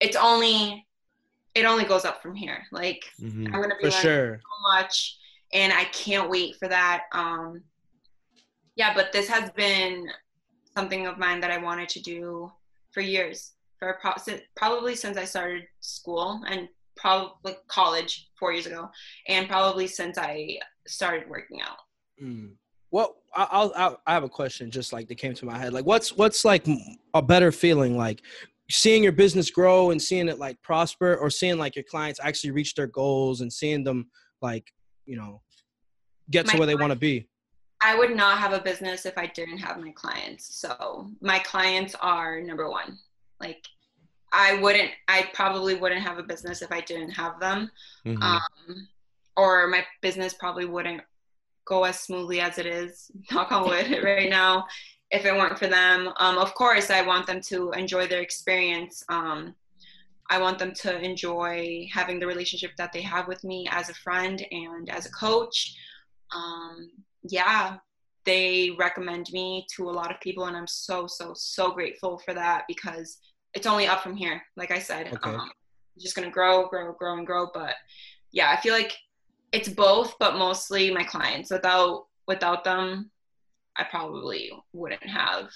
S5: it's only it only goes up from here. Like
S4: Mhm.
S5: I'm gonna be
S2: For
S5: learning
S2: sure.
S5: so much and i can't wait for that um yeah but this has been something of mine that i wanted to do for years for pro- si- probably since i started school and probably college four years ago and probably since i started working out
S2: Mm. I- I'll, I'll I have a question just like that came to my head. Like what's what's like a better feeling like seeing your business grow and seeing it like prosper or seeing like your clients actually reach their goals and seeing them like, you know, get to where they want to be.
S5: i would not have a business if i didn't have my clients so my clients are number one like i wouldn't i probably wouldn't have a business if i didn't have them
S4: Mhm.
S5: um, or my business probably wouldn't go as smoothly as it is, knock on wood, right now, if it weren't for them. Um, of course, I want them to enjoy their experience. Um, I want them to enjoy having the relationship that they have with me as a friend and as a coach. Um, yeah, they recommend me to a lot of people, and I'm so, so, so grateful for that because it's only up from here. Like I said,
S2: Okay.
S5: um, just gonna grow, grow, grow, and grow. But yeah, I feel like it's both, but mostly my clients. Without without them, I probably wouldn't have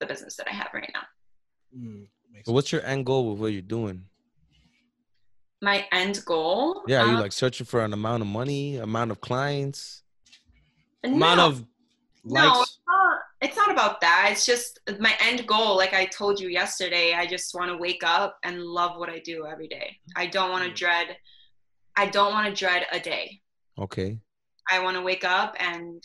S5: the business that I have right now.
S2: Mm,
S4: So what's your end goal with what you're doing?
S5: My end goal.
S4: Yeah, are you
S5: um,
S4: like searching for an amount of money, amount of clients?
S2: amount of
S5: no,
S2: likes.
S5: it's not, it's not about that. It's just my end goal. Like I told you yesterday, I just want to wake up and love what I do every day. I don't want to
S2: Mm.
S5: dread. I don't want to dread a day.
S4: Okay.
S5: I want to wake up and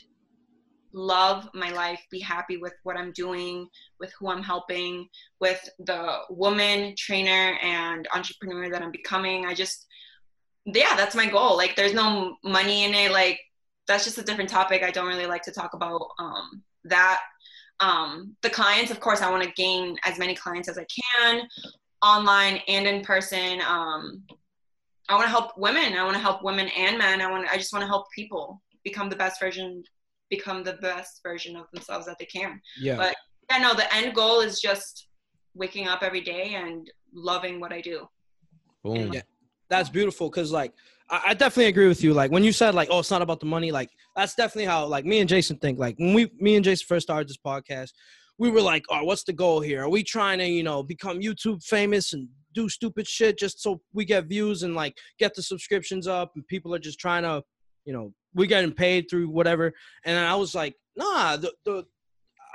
S5: love my life, be happy with what I'm doing, with who I'm helping, with the woman trainer and entrepreneur that I'm becoming. I just, yeah, that's my goal. Like, there's no money in it. Like, that's just a different topic. I don't really like to talk about um, that. Um, the clients, of course, I want to gain as many clients as I can, online and in person. Um, I want to help women. I want to help women and men. I want. I just want to help people become the best version, become the best version of themselves that they can.
S2: Yeah.
S5: But yeah, no. The end goal is just waking up every day and loving what I do.
S4: Boom.
S2: Yeah. that's beautiful because like I, definitely agree with you. Like when you said like oh it's not about the money like that's definitely how like me and jason think. Like when we me and jason first started this podcast we were like oh what's the goal here? Are we trying to you know become youtube famous and do stupid shit just so we get views and like get the subscriptions up and people are just trying to you know we're getting paid through whatever. And i was like nah the, the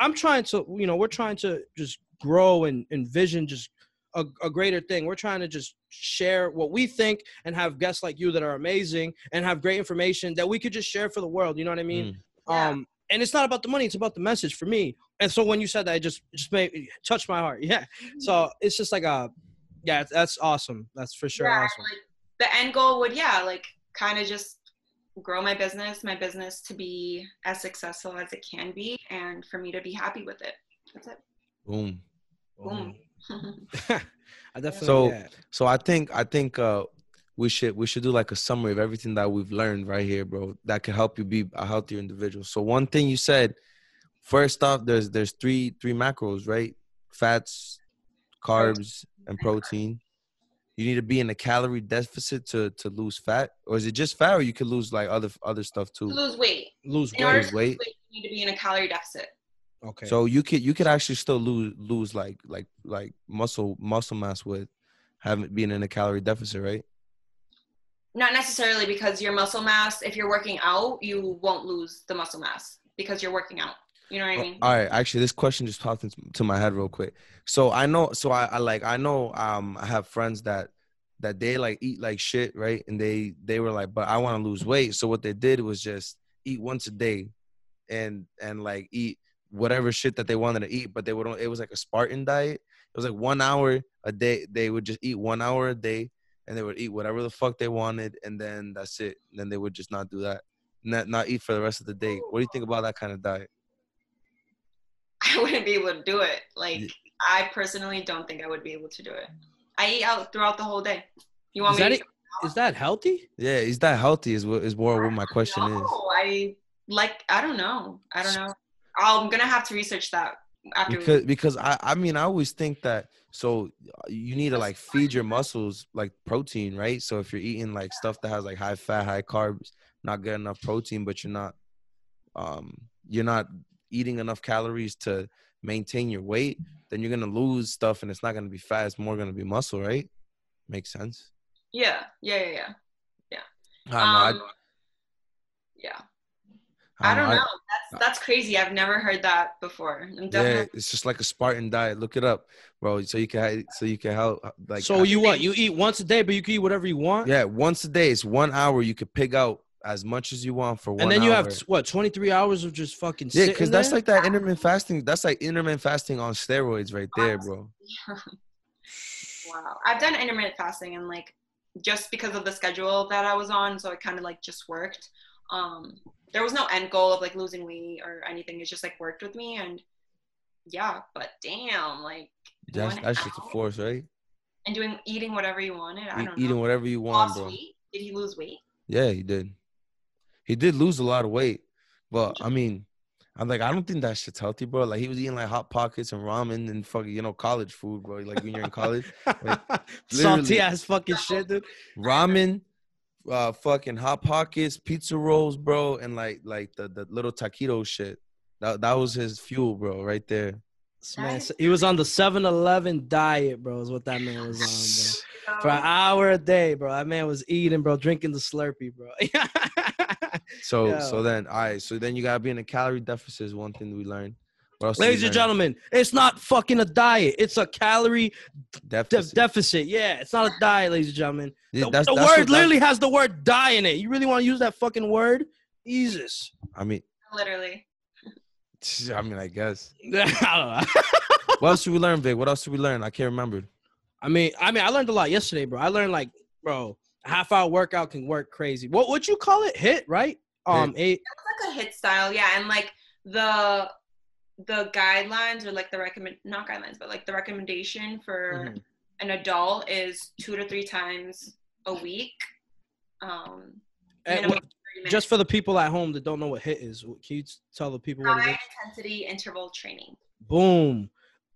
S2: i'm trying to you know we're trying to just grow and envision just a, a greater thing. We're trying to just share what we think and have guests like you that are amazing and have great information that we could just share for the world. You know what I mean?
S4: Mm.
S5: Yeah.
S2: Um, and it's not about the money; it's about the message for me. And so when you said that, it just it just made it touched my heart. Yeah. So it's just like a, yeah, that's awesome. That's for sure
S5: yeah,
S2: awesome.
S5: like the end goal would yeah, like kind of just grow my business, my business to be as successful as it can be, and for me to be happy with it. That's it.
S4: Boom.
S5: Boom.
S2: I definitely.
S4: So-
S2: yeah.
S4: So I think I think uh we should we should do like a summary of everything that we've learned right here, bro. That could help you be a healthier individual. So one thing you said, first off, there's there's three three macros, right? Fats, carbs, and protein. You need to be in a calorie deficit to to lose fat, or is it just fat, or you could lose like other other stuff too?
S5: lose weight.
S2: lose
S5: In
S2: weight.
S4: Lose
S5: to
S4: weight.
S5: lose weight, you need to be in a calorie deficit.
S2: Okay.
S4: So you could you could actually still lose lose like like like muscle muscle mass with having being in a calorie deficit, right?
S5: Not necessarily because your muscle mass, if you're working out, you won't lose the muscle mass because you're working out. You know what I mean?
S4: All right, actually, this question just popped into my head real quick. So I know, so I, I like, I know, um, I have friends that that they like eat like shit, right? And they they were like, but I want to lose weight. So what they did was just eat once a day, and and like eat whatever shit that they wanted to eat. But they would, it was like a Spartan diet. It was like one hour a day. They would just eat one hour a day, and they would eat whatever the fuck they wanted, and then that's it. And then they would just not do that, not not eat for the rest of the day. What do you think about that kind of diet?
S5: I wouldn't be able to do it. Like
S4: Yeah.
S5: I personally don't think I would be able to do it. I eat out throughout the whole day. You want
S2: Is
S5: me
S2: that
S5: to
S2: it? Is that healthy?
S4: Yeah, is that healthy? Is what is more what my question is.
S5: No, I like I don't know. I don't know. I'm gonna have to research that after
S4: Because because I I mean I always think that so you need to like feed your muscles like protein, right? So if you're eating like stuff that has like high fat, high carbs, not good enough protein, but you're not um you're not eating enough calories to maintain your weight, then you're gonna lose stuff and it's not gonna be fat, it's more gonna be muscle, right? Makes sense.
S5: Yeah, yeah, yeah, yeah.
S4: I don't know, I-
S5: Um. I don't
S4: know,
S5: know. That's that's crazy. I've never heard that before. I'm
S4: Yeah, it's just like a Spartan diet. Look it up, bro. So you can so you can help like
S2: so you what? You eat once a day, but you can eat whatever you want.
S4: Yeah, once a day. It's one hour. You could pick out as much as you want for one.
S2: And then you
S4: hour.
S2: have what? Twenty three hours of just fucking.
S4: yeah, because that's like that intermittent fasting. That's like intermittent fasting on steroids, right there, bro.
S5: wow. I've done intermittent fasting and like just because of the schedule that I was on, so it kind of like just worked. Um, there was no end goal of like losing weight or anything. It just like worked with me and yeah, but damn, like
S4: That's that's just a force, right?
S5: and doing eating whatever you wanted. I don't
S4: eating
S5: know.
S4: whatever you want,
S5: Lost
S4: bro.
S5: weight? Did he lose weight?
S4: Yeah, he did. He did lose a lot of weight, but I mean, I'm like, I don't think that shit's healthy, bro. Like he was eating like hot pockets and ramen and fucking, you know, college food, bro. Like when you're in college,
S2: salty ass fucking shit, dude.
S4: ramen, uh, fucking hot pockets, pizza rolls, bro, and like like the the little taquito shit. That that was his fuel, bro, right there.
S2: This man, he was on the 7-Eleven diet, bro. Is what that man was on, bro. For an hour a day, bro. That man was eating, bro, drinking the Slurpee, bro.
S4: So
S2: Yeah.
S4: so then, all right. So then you gotta be in a calorie deficit. Is one thing we learned. What else did we
S2: Ladies and gentlemen, it's not fucking a diet. It's a calorie de-
S4: deficit.
S2: deficit. Yeah, it's not a diet, ladies and gentlemen.
S4: Yeah,
S2: The,
S4: that's-
S2: the
S4: that's
S2: word literally has the word die in it. You really want to use that fucking word? Jesus.
S4: I mean,
S5: Literally.
S4: I mean, I guess.
S2: I don't know.
S4: What else did we learn, Vic? What else did we learn? I can't remember.
S2: I mean, I mean, I learned a lot yesterday, bro. I learned like, bro, a half hour workout can work crazy. What would you call it? HIIT, right? Um, eight.
S5: It's like a HIIT style, yeah, and like the the guidelines or like the recommend not guidelines, but like the recommendation for
S2: Mhm.
S5: an adult is two to three times a week. Um,
S2: what- just for the people at home that don't know what HIIT is, can you tell the people what it
S5: high
S2: is?
S5: intensity interval training.
S2: Boom.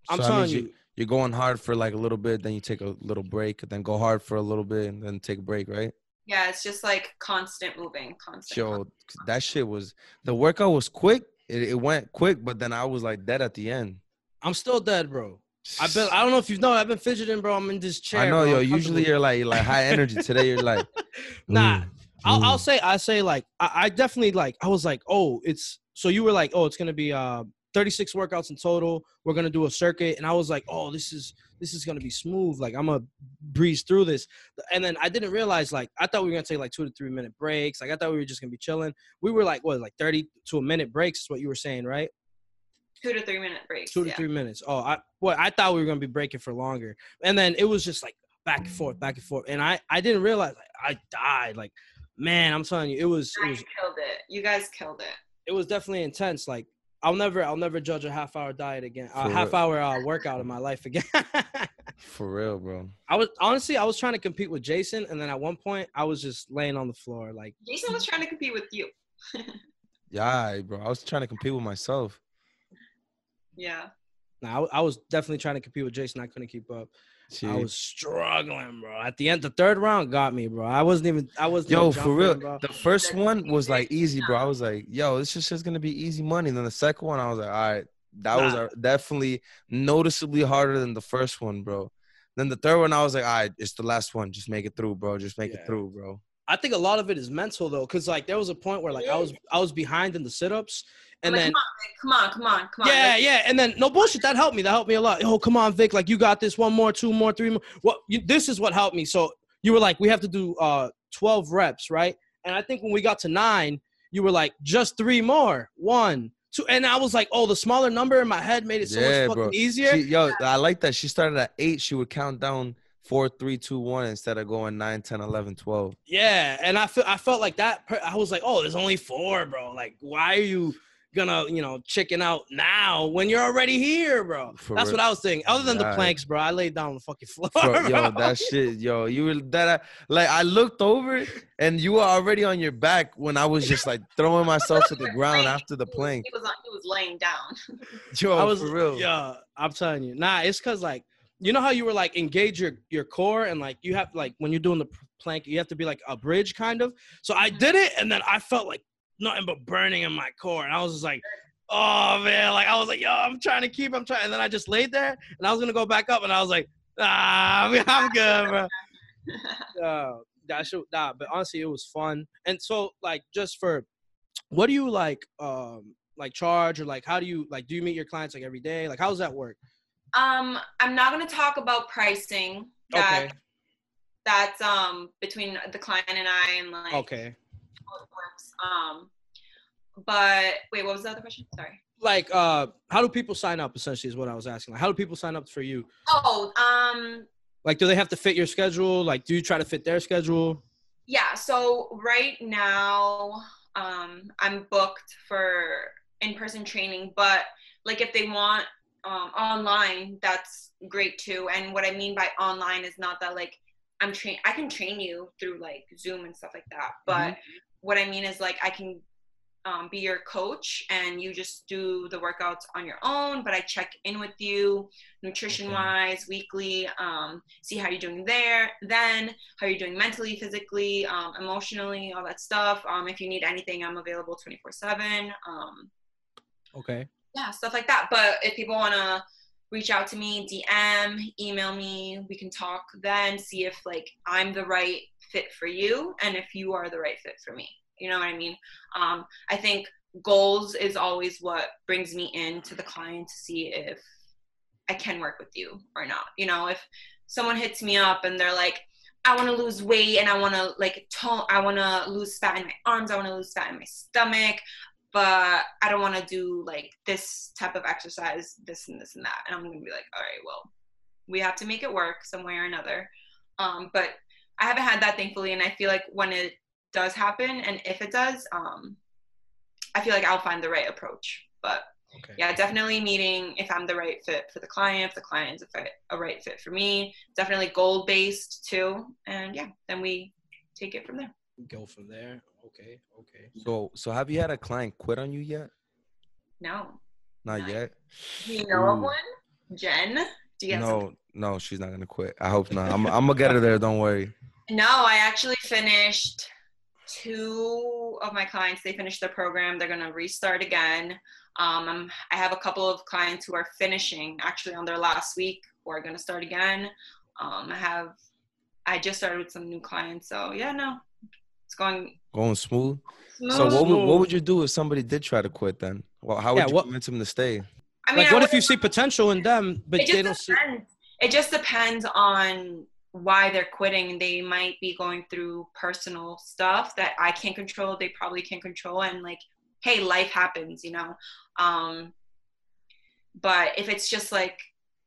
S2: I'm
S4: So
S2: telling
S4: means
S2: you,
S4: You're going hard for like a little bit, then you take a little break, then go hard for a little bit, and then take a break, right?
S5: Yeah, it's just like constant moving, constant.
S4: Yo, that shit was the workout was quick. It, it went quick, but then I was like dead at the end.
S2: I'm still dead, bro. I've been. I don't know if you know. I've been fidgeting, bro. I'm in this chair.
S4: I know,
S2: bro.
S4: yo. Usually you're like you're like high energy. Today you're like,
S2: Nah,
S4: mm,
S2: I'll, I'll
S4: mm.
S2: say I say like I, I definitely like I was like oh it's so you were like oh it's gonna be uh 36 workouts in total. We're gonna do a circuit, and I was like, oh, this is this is gonna be smooth. Like I'm gonna breeze through this. And then I didn't realize like I thought we were gonna take like two to three minute breaks. Like I thought we were just gonna be chilling. We were like what like 30 to a minute breaks is what you were saying, right?
S5: Two to three minute breaks.
S2: Two to
S5: yeah.
S2: three minutes. Oh, I well I thought we were gonna be breaking for longer. And then it was just like back and forth, back and forth. And I I didn't realize like, I died. Like man, I'm telling you, it was it was
S5: killed it. You guys killed it.
S2: it was definitely intense. Like I'll never I'll never judge a half hour diet again. A
S4: For
S2: half hour uh, workout in my life again.
S4: For real, bro.
S2: I was honestly I was trying to compete with Jason, and then at one point I was just laying on the floor like
S5: Jason was trying to compete with you.
S4: Yeah, bro. I was trying to compete with myself.
S5: Yeah.
S2: Nah, I, w- I was definitely trying to compete with Jason. I couldn't keep up. I was struggling, bro. At the end, the third round got me, bro. I wasn't even. I wasn't.
S4: Yo, for real.
S2: bro.
S4: The first one was like easy, bro. I was like, yo, this is just gonna be easy money. then the second one, I was like, all right, that was
S2: Nah.
S4: uh, definitely noticeably harder than the first one, bro. Then the third one, I was like, all right, it's the last one. Just make it through, bro. Just make
S2: Yeah.
S4: it through, bro.
S2: I think a lot of it is mental though, because like there was a point where like I was I was behind in the sit ups, and
S5: like,
S2: then
S5: come on, come on, come on, come on.
S2: yeah,
S5: Like,
S2: yeah, and then no bullshit. That helped me. That helped me a lot. Oh, come on, Vic. Like you got this. One more, two more, three more. What? You, this is what helped me. So you were like, we have to do uh 12 reps, right? And I think when we got to nine, you were like, just three more. One, two, and I was like, oh, the smaller number in my head made it so
S4: Yeah,
S2: much fucking
S4: bro.
S2: easier.
S4: She, yo, I like that. She started at eight. She would count down four, three, two, one instead of going nine, 10, 11, 12.
S2: Yeah, and I feel I felt like that. per- I was like, oh, there's only four, bro. Like, why are you gonna, you know, chicken out now when you're already here, bro?
S4: For
S2: That's
S4: real.
S2: what I was thinking. Other than the planks, bro, I laid down on the fucking floor.
S4: Bro, yo, that shit, yo, you were that. I, like, I looked over and you were already on your back when I was just like throwing myself to the ground after the
S5: he was-
S4: plank.
S5: He was, on, he was laying down.
S4: Yo,
S2: I was
S4: for real.
S2: Yeah, I'm telling you. Nah, it's cause like you know how you were like engage your your core and like you have like when you're doing the plank, you have to be like a bridge kind of. So I did it and then I felt like nothing but burning in my core, and I was just like. Oh man, like I was like, yo, I'm trying to keep, I'm trying, and then I just laid there, and I was gonna go back up, and I was like, ah, I'm, good, bro. uh, that should nah, but honestly, it was fun. And so, like, just for what do you like, um, like charge or like how do you like do you meet your clients like every day? Like, how does that work?
S5: Um, I'm not gonna talk about pricing. That
S2: Okay,
S5: that's um between the client and I and like
S2: okay.
S5: how it works. Um, but wait, what was the other question? Sorry.
S2: Like, uh, how do people sign up? Essentially, is what I was asking. Like, how do people sign up for you?
S5: Oh, um,
S2: Like, do they have to fit your schedule? Like, do you try to fit their schedule?
S5: yeah. So right now, um, I'm booked for in-person training, but like if they want um, online, that's great too. And what I mean by online is not that like I'm train. I can train you through like Zoom and stuff like that, but what I mean is like I can um, be your coach and you just do the workouts on your own but i check in with you nutrition wise weekly um, see how you're doing there then how you're doing mentally physically um, emotionally all that stuff um, if you need anything i'm available 24 7 um,
S2: Okay.
S5: Yeah stuff like that. But if people want to reach out to me dm email me we can talk then see if like i'm the right fit for you and if you are the right fit for me. You know what i mean? Um, i think goals is always what brings me in to the client to see if i can work with you or not. You know if someone hits me up and they're like i want to lose weight and i want to like tone i want to lose fat in my arms i want to lose fat in my stomach but I don't want to do like this type of exercise, this and this and that. And I'm gonna be like, all right, well, we have to make it work some way or another. Um, but I haven't had that thankfully, and I feel like when it does happen, and if it does, um, I feel like I'll find the right approach. But
S2: Okay.
S5: yeah, definitely meeting if I'm the right fit for the client, if the client is a, fit, a right fit for me. Definitely goal based too, and yeah, then we take it from there.
S2: Go from there. Okay. Okay.
S4: So, so have you had a client quit on you yet?
S5: No,
S4: Not
S5: Not
S4: yet.
S5: you know of
S4: Ooh.
S5: one? Jen, do you have some
S4: No, no, she's not gonna quit. I hope not. I'm, I'm gonna get her there. Don't worry.
S5: No, I actually finished two of my clients. They finished their program. They're gonna restart again. Um, I'm, I have a couple of clients who are finishing actually on their last week who are gonna start again. Um, I have, I just started with some new clients. So yeah, no, it's going
S4: Going smooth.
S5: Smooth.
S4: So what would, what would you do if somebody did try to quit then? Well, how would
S2: Yeah,
S4: you
S2: what-
S4: convince them to stay?
S5: I mean,
S2: like,
S5: I
S2: what if you see potential in them, but
S5: it
S2: they
S5: just
S2: don't see?
S5: depends. It just depends on why they're quitting. They might be going through personal stuff that I can't control. They probably can't control, and like, hey, life happens, you know. Um, but if it's just like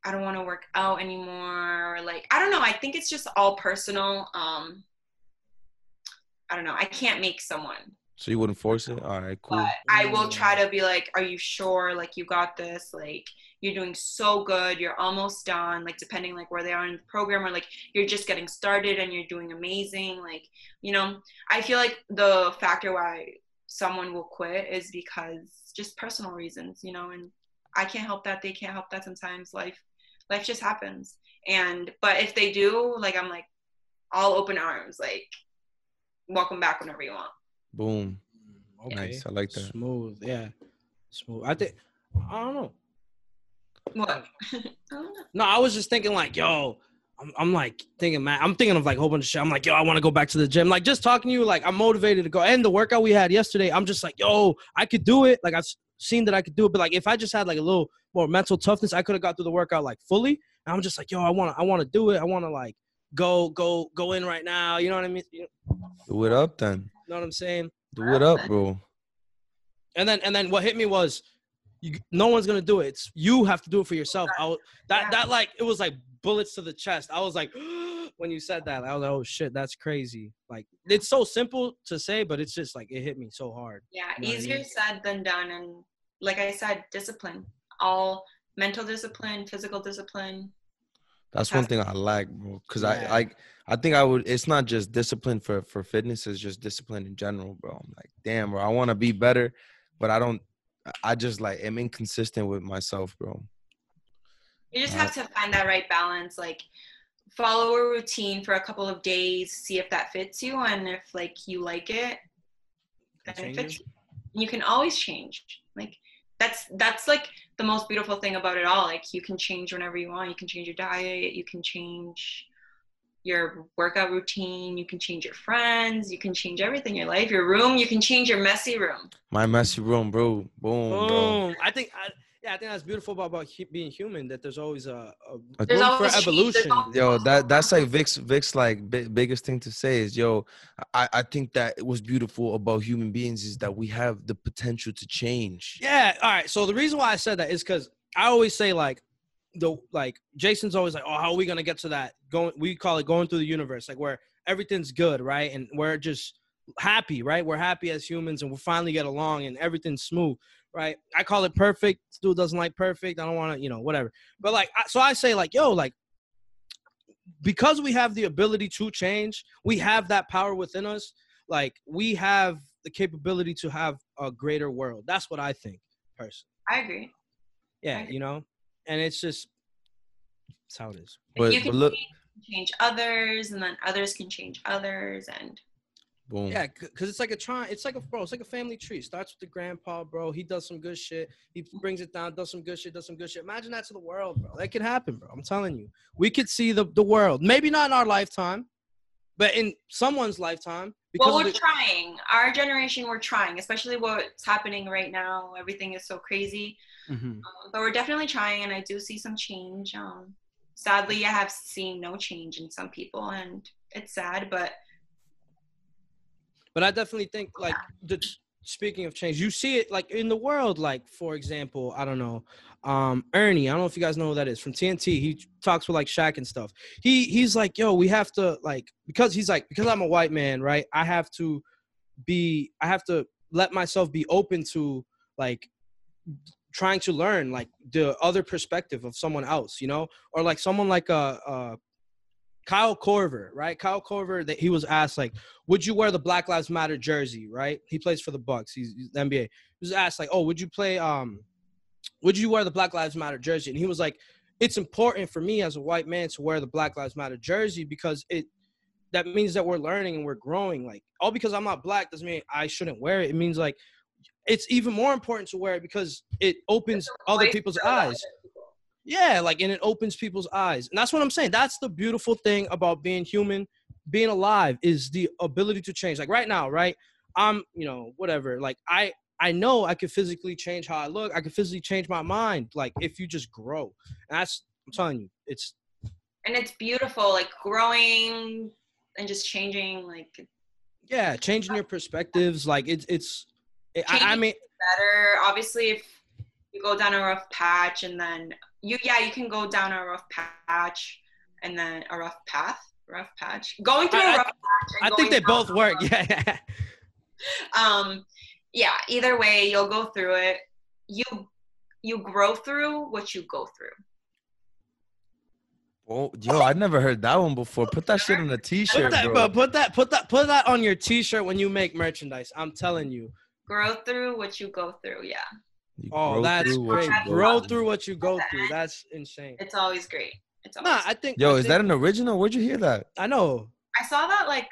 S5: I don't want to work out anymore, or like I don't know. I think it's just all personal. Um, I don't know. I can't make someone
S4: So you wouldn't force it? All right, cool.
S5: but I will try to be like, "Are you sure? Like, you got this? Like, you're doing so good. You're almost done. Like, depending like where they are in the program, or like you're just getting started and you're doing amazing. Like, you know, I feel like the factor why someone will quit is because just personal reasons, you know, and I can't help that. They can't help that. Sometimes life, life just happens. And but if they do, like, I'm like, all open arms. Like, welcome back whenever you want.
S4: Boom.
S2: Mm, okay.
S4: Nice. I like that.
S2: Smooth. Yeah. Smooth. I think. I don't know.
S5: What? I don't know.
S2: No, I was just thinking like, yo, I'm, I'm like thinking, man, I'm thinking of like a whole bunch of shit. I'm like, yo, I want to go back to the gym. Like just talking to you, like I'm motivated to go. And the workout we had yesterday, I'm just like, yo, I could do it. Like I've seen that I could do it, but like if I just had like a little more mental toughness, I could have got through the workout like fully. And I'm just like, yo, I want to, I want to do it. I want to like go, go, go in right now. You know what I mean? You
S4: Do it up then.
S2: You know what I'm saying?
S4: Do it up, bro.
S2: And then and then what hit me was you, no one's gonna do it. It's you have to do it for yourself. I was, that that like it was like bullets to the chest. I was like when you said that, I was like, oh shit, that's crazy. Like it's so simple to say, but it's just like it hit me so hard.
S5: Yeah,
S2: You know what I
S5: easier
S2: mean?
S5: said than done. And like I said, discipline. All mental discipline, physical discipline.
S4: That's one thing I like, bro. Cause
S2: Yeah.
S4: I, I, I think I would. It's not just discipline for for fitness. It's just discipline in general, bro. I'm like, damn, bro. I want to be better, but I don't. I just like am inconsistent with myself, bro.
S5: You just have to find that right balance. Like follow a routine for a couple of days, see if that fits you, and if like you like it, then it fits you. You can always change. Like that's that's like the most beautiful thing about it all. Like you can change whenever you want. You can change your diet. You can change your workout routine. You can change your friends. You can change everything in your life. Your room. You can change your messy room.
S4: My messy room, bro. Boom, bro.
S2: Boom. I think I yeah, I think that's beautiful about, about hu- being human. That there's always a, a
S5: There's
S2: room
S5: always
S2: for
S5: change. There's
S2: evolution.
S5: always-
S4: Yo, that that's like Vic's Vic's like bi- biggest thing to say is yo, I I think that it was beautiful about human beings is that we have the potential to change.
S2: Yeah. All right. So the reason why I said that is because I always say like the like Jason's always like, oh, how are we gonna get to that? Going, we call it going through the universe, like where everything's good, right? And we're just happy, right? We're happy as humans, and we'll finally get along, and everything's smooth, right? I call it perfect. Stu doesn't like perfect. I don't want to, you know, whatever. But like, I, so I say like, yo, like. Because we have the ability to change, we have that power within us. Like we have the capability to have a greater world. That's what I think, personally.
S5: I agree.
S2: Yeah,
S5: Right.
S2: you know, and it's just it's how it is.
S4: But,
S5: you
S4: but
S5: can
S4: look,
S5: change, change others, and then others can change others, and
S4: boom.
S2: Yeah, because it's like a try. It's like a bro. It's like a family tree. Starts with the grandpa, bro. He does some good shit. He brings it down. Does some good shit. Does some good shit. Imagine that to the world, bro. That could happen, bro. I'm telling you. We could see the the world. Maybe not in our lifetime, but in someone's lifetime. Because
S5: Well, we're
S2: the-
S5: trying. Our generation, we're trying, especially what's happening right now. Everything is so crazy,
S2: Mhm.
S5: um, but we're definitely trying, and I do see some change. Um, sadly, I have seen no change in some people, and it's sad. But
S2: But I definitely think like the speaking of change, you see it like in the world. Like for example, I don't know, um, Ernie. I don't know if you guys know who that is from TNT. He talks with like Shaq and stuff. He he's like, yo, we have to like because he's like because I'm a white man, right? I have to be. I have to let myself be open to like trying to learn like the other perspective of someone else, you know, or like someone like uh, uh Kyle Korver, right? Kyle Korver, that he was asked like, would you wear the Black Lives Matter jersey, right? He plays for the Bucks. He's, he's the NBA. He was asked like, oh, would you play um, would you wear the Black Lives Matter jersey? And he was like, it's important for me as a white man to wear the Black Lives Matter jersey because it that means that we're learning and we're growing. Like all because I'm not black doesn't mean I shouldn't wear it. It means like it's even more important to wear it because it opens other people's eyes. Yeah, like and it opens people's eyes. And that's what I'm saying. That's the beautiful thing about being human, being alive is the ability to change. Like right now, right? I'm, you know, whatever. Like I I know I could physically change how I look. I could physically change my mind. Like if you just grow. And that's I'm telling you, it's
S5: and it's beautiful, like growing and just changing. Like
S2: yeah, changing your perspectives. Like it's it's. I, I mean,
S5: better. Obviously, if you go down a rough patch and then you, yeah, you can go down a rough patch and then a rough path, rough patch. Going through a
S2: I-
S5: rough patch.
S2: I
S5: and
S2: think they both work. Yeah, yeah.
S5: Um, yeah. Either way, you'll go through it. You you grow through what you go through.
S4: Oh, yo, I never heard that one before. Put that shit on a
S2: Put
S4: t-shirt,
S2: that,
S4: bro.
S2: bro, put that, put that, put that on your T-shirt when you make merchandise. I'm telling you.
S5: Grow through what you go through. Yeah,
S4: You
S2: Oh,
S4: grow
S2: that's
S4: through what
S2: great.
S4: you
S2: Grow
S4: through.
S2: through what you go through. That's insane.
S5: it's always great. It's always.
S2: Nah, I think.
S4: Yo,
S2: I
S4: is that an original? Where'd you hear that?
S2: I know.
S5: I saw that like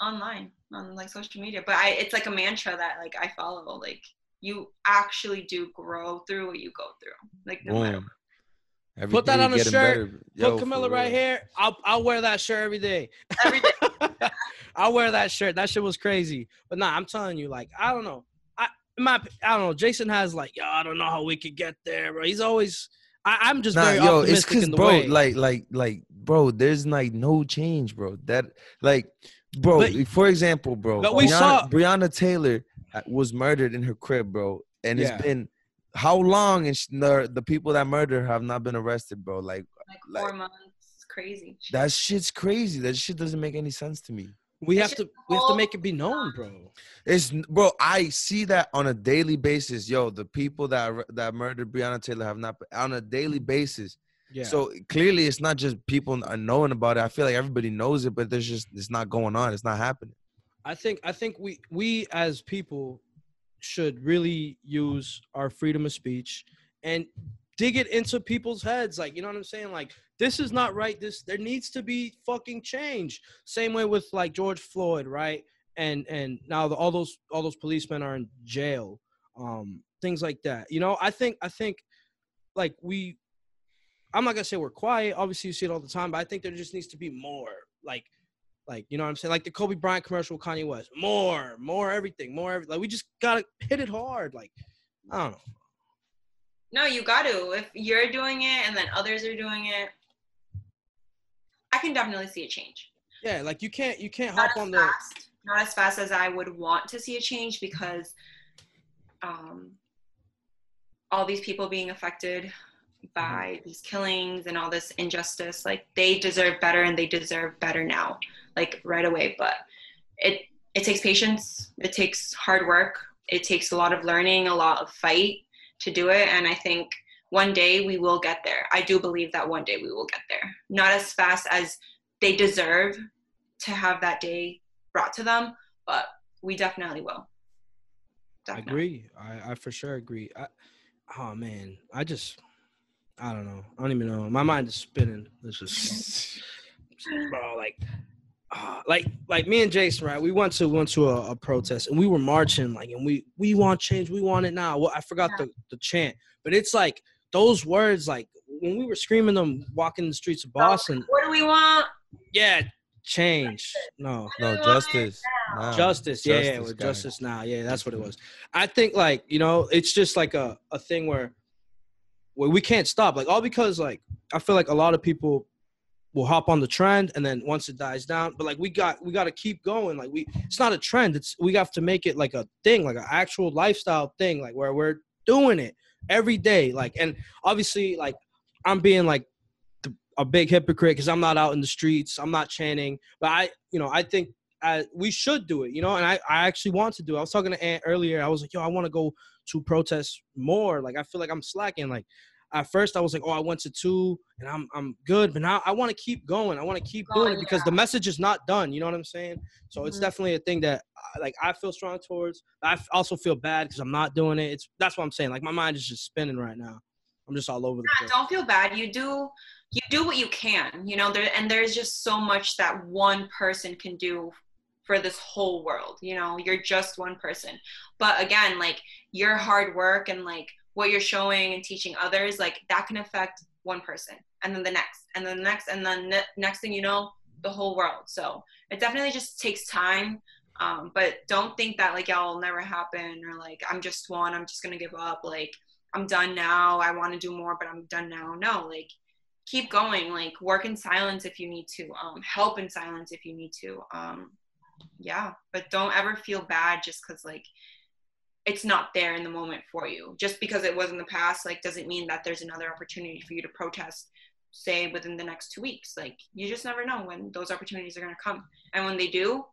S5: online on like social media, but I it's like a mantra that like I follow. Like you actually do grow through what you go through. Like no matter.
S4: Every
S2: Put that on a shirt.
S4: Yo,
S2: Put
S4: for
S2: Camilla right here. I'll I'll wear that shirt every day.
S5: Every day.
S2: I'll wear that shirt. That shit was crazy. But nah, I'm telling you, like, I don't know. I in my I don't know. Jason has like, yo, I don't know how we could get there, bro. He's always I, I'm just
S4: Nah,
S2: very
S4: yo, it's
S2: optimistic
S4: cause
S2: in the
S4: bro,
S2: way.
S4: like, like, like, bro, there's like no change, bro. That, like, bro,
S2: But-
S4: for example, bro,
S2: But we
S4: Breonna,
S2: saw-
S4: Breonna Taylor uh, was murdered in her crib, bro, and
S2: Yeah.
S4: it's been how long, and sh- the the people that murdered her have not been arrested, bro. Like,
S5: like
S4: Like-
S5: four months. It's crazy.
S4: that shit's crazy. That shit doesn't make any sense to me.
S2: We have to we have to make it be known, bro.
S4: It's bro. I see that on a daily basis. Yo, the people that that murdered Breonna Taylor have not on a daily mm-hmm. basis.
S2: Yeah.
S4: So clearly, it's not just people are knowing about it. I feel like everybody knows it, but there's just it's not going on. It's not happening.
S2: I think I think we we as people should really use our freedom of speech and dig it into people's heads. Like, you know what I'm saying? Like, this is not right. This there needs to be fucking change. Same way with like George Floyd, right? And and now the, all those all those policemen are in jail. Um, things like that. You know, I think I think like we I'm not gonna say we're quiet. Obviously, you see it all the time, but I think there just needs to be more. Like, like you know what I'm saying? Like the Kobe Bryant commercial with Kanye West. More, more everything, more everything. Like we just gotta hit it hard. Like, I don't know.
S5: No, you got to. If you're doing it and then others are doing it, I can definitely see a change.
S2: Yeah, like you can't you can't
S5: Not
S2: hop on the
S5: not as fast as I would want to see a change because um, all these people being affected by these killings and all this injustice, like they deserve better and they deserve better now, like right away. But it it takes patience. It takes hard work. It takes a lot of learning, a lot of fight to do it. And I think one day we will get there. I do believe that one day we will get there. Not as fast as they deserve to have that day brought to them, but we definitely will.
S2: I agree. I, I for sure agree. I, oh man, I just I don't know. I don't even know. My mind is spinning. This is bro, like uh, like like me and Jason, right? We went to went to a, a protest and we were marching like and we we want change, we want it now. Well, I forgot the, the chant, but it's like those words like when we were screaming them walking the streets of Boston,
S5: What do we want?
S2: yeah, change. No.
S4: No
S5: we want
S4: justice. Nah,
S2: justice yeah yeah
S4: justice,
S2: with justice now yeah that's what it was i think like you know it's just like a, a thing where where we can't stop like all because like i feel like a lot of people will hop on the trend and then once it dies down but like we got we got to keep going like we it's not a trend it's we have to make it like a thing like an actual lifestyle thing like where we're doing it every day like and obviously like i'm being like the, a big hypocrite because i'm not out in the streets i'm not chanting but i you know i think uh, we should do it, you know, and I, I actually want to do it. I was talking to Aunt earlier. I was like, yo, I want to go to protest more. Like, I feel like I'm slacking. Like, at first I was like, oh, I went to two and I'm I'm good, but now I want to keep going. I want to keep doing it because the message is not done. You know what I'm saying? So it's
S5: Mhm.
S2: definitely a thing that like I feel strong towards. I also feel bad because I'm not doing it. It's that's what I'm saying. Like my mind is just spinning right now. I'm just all over the place.
S5: don't feel bad. You do you do what you can, you know, there and there's just so much that one person can do for this whole world. You know, you're just one person. But again, like your hard work and like what you're showing and teaching others, like that can affect one person and then the next and then the next and then the next thing you know, the whole world. So it definitely just takes time. Um, but don't think that like yeah, it'll never happen or like I'm just one, I'm just gonna give up. Like I'm done now. I want to do more, but I'm done now. No, like keep going. Like work in silence if you need to. Um, help in silence if you need to. Um, yeah, but don't ever feel bad just because like it's not there in the moment for you. Just because it was in the past, like doesn't mean that there's another opportunity for you to protest say within the next two weeks. Like you just never know when those opportunities are going to come. And when they do,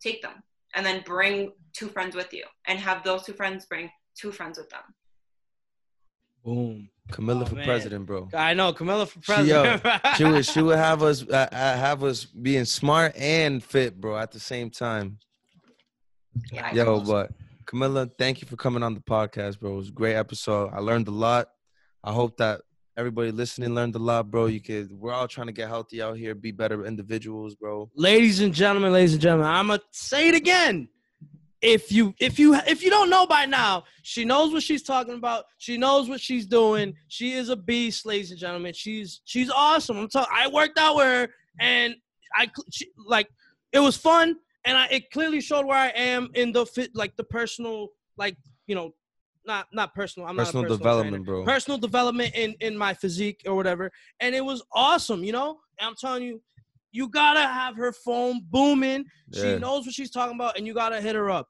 S5: take them and then bring two friends with you and have those two friends bring two friends with them.
S2: Boom.
S4: Camilla
S2: Oh,
S4: for
S2: man.
S4: president, bro.
S2: I know Camilla for
S4: She, yo,
S2: president.
S4: she would she would have us uh, uh, have us being smart and fit, bro, at the same time.
S5: Yeah.
S4: Yo, but Camilla, thank you for coming on the podcast, bro. It was a great episode. I learned a lot. I hope that everybody listening learned a lot, bro. You could we're all trying to get healthy out here, be better individuals, bro.
S2: ladies and gentlemen, ladies and gentlemen, I'm gonna say it again. If you if you if you don't know by now, she knows what she's talking about. She knows what she's doing. She is a beast, ladies and gentlemen. She's she's awesome. I'm talking. I worked out with her, and I she, like it was fun, and I it clearly showed where I am in the fit, like the personal, like you know, not not personal. I'm
S4: Personal
S2: not a personal
S4: development,
S2: trainer.
S4: bro.
S2: Personal development in in my physique or whatever, and it was awesome. You know, and I'm telling you, you gotta have her phone booming. She knows what she's talking about, and you gotta hit her up.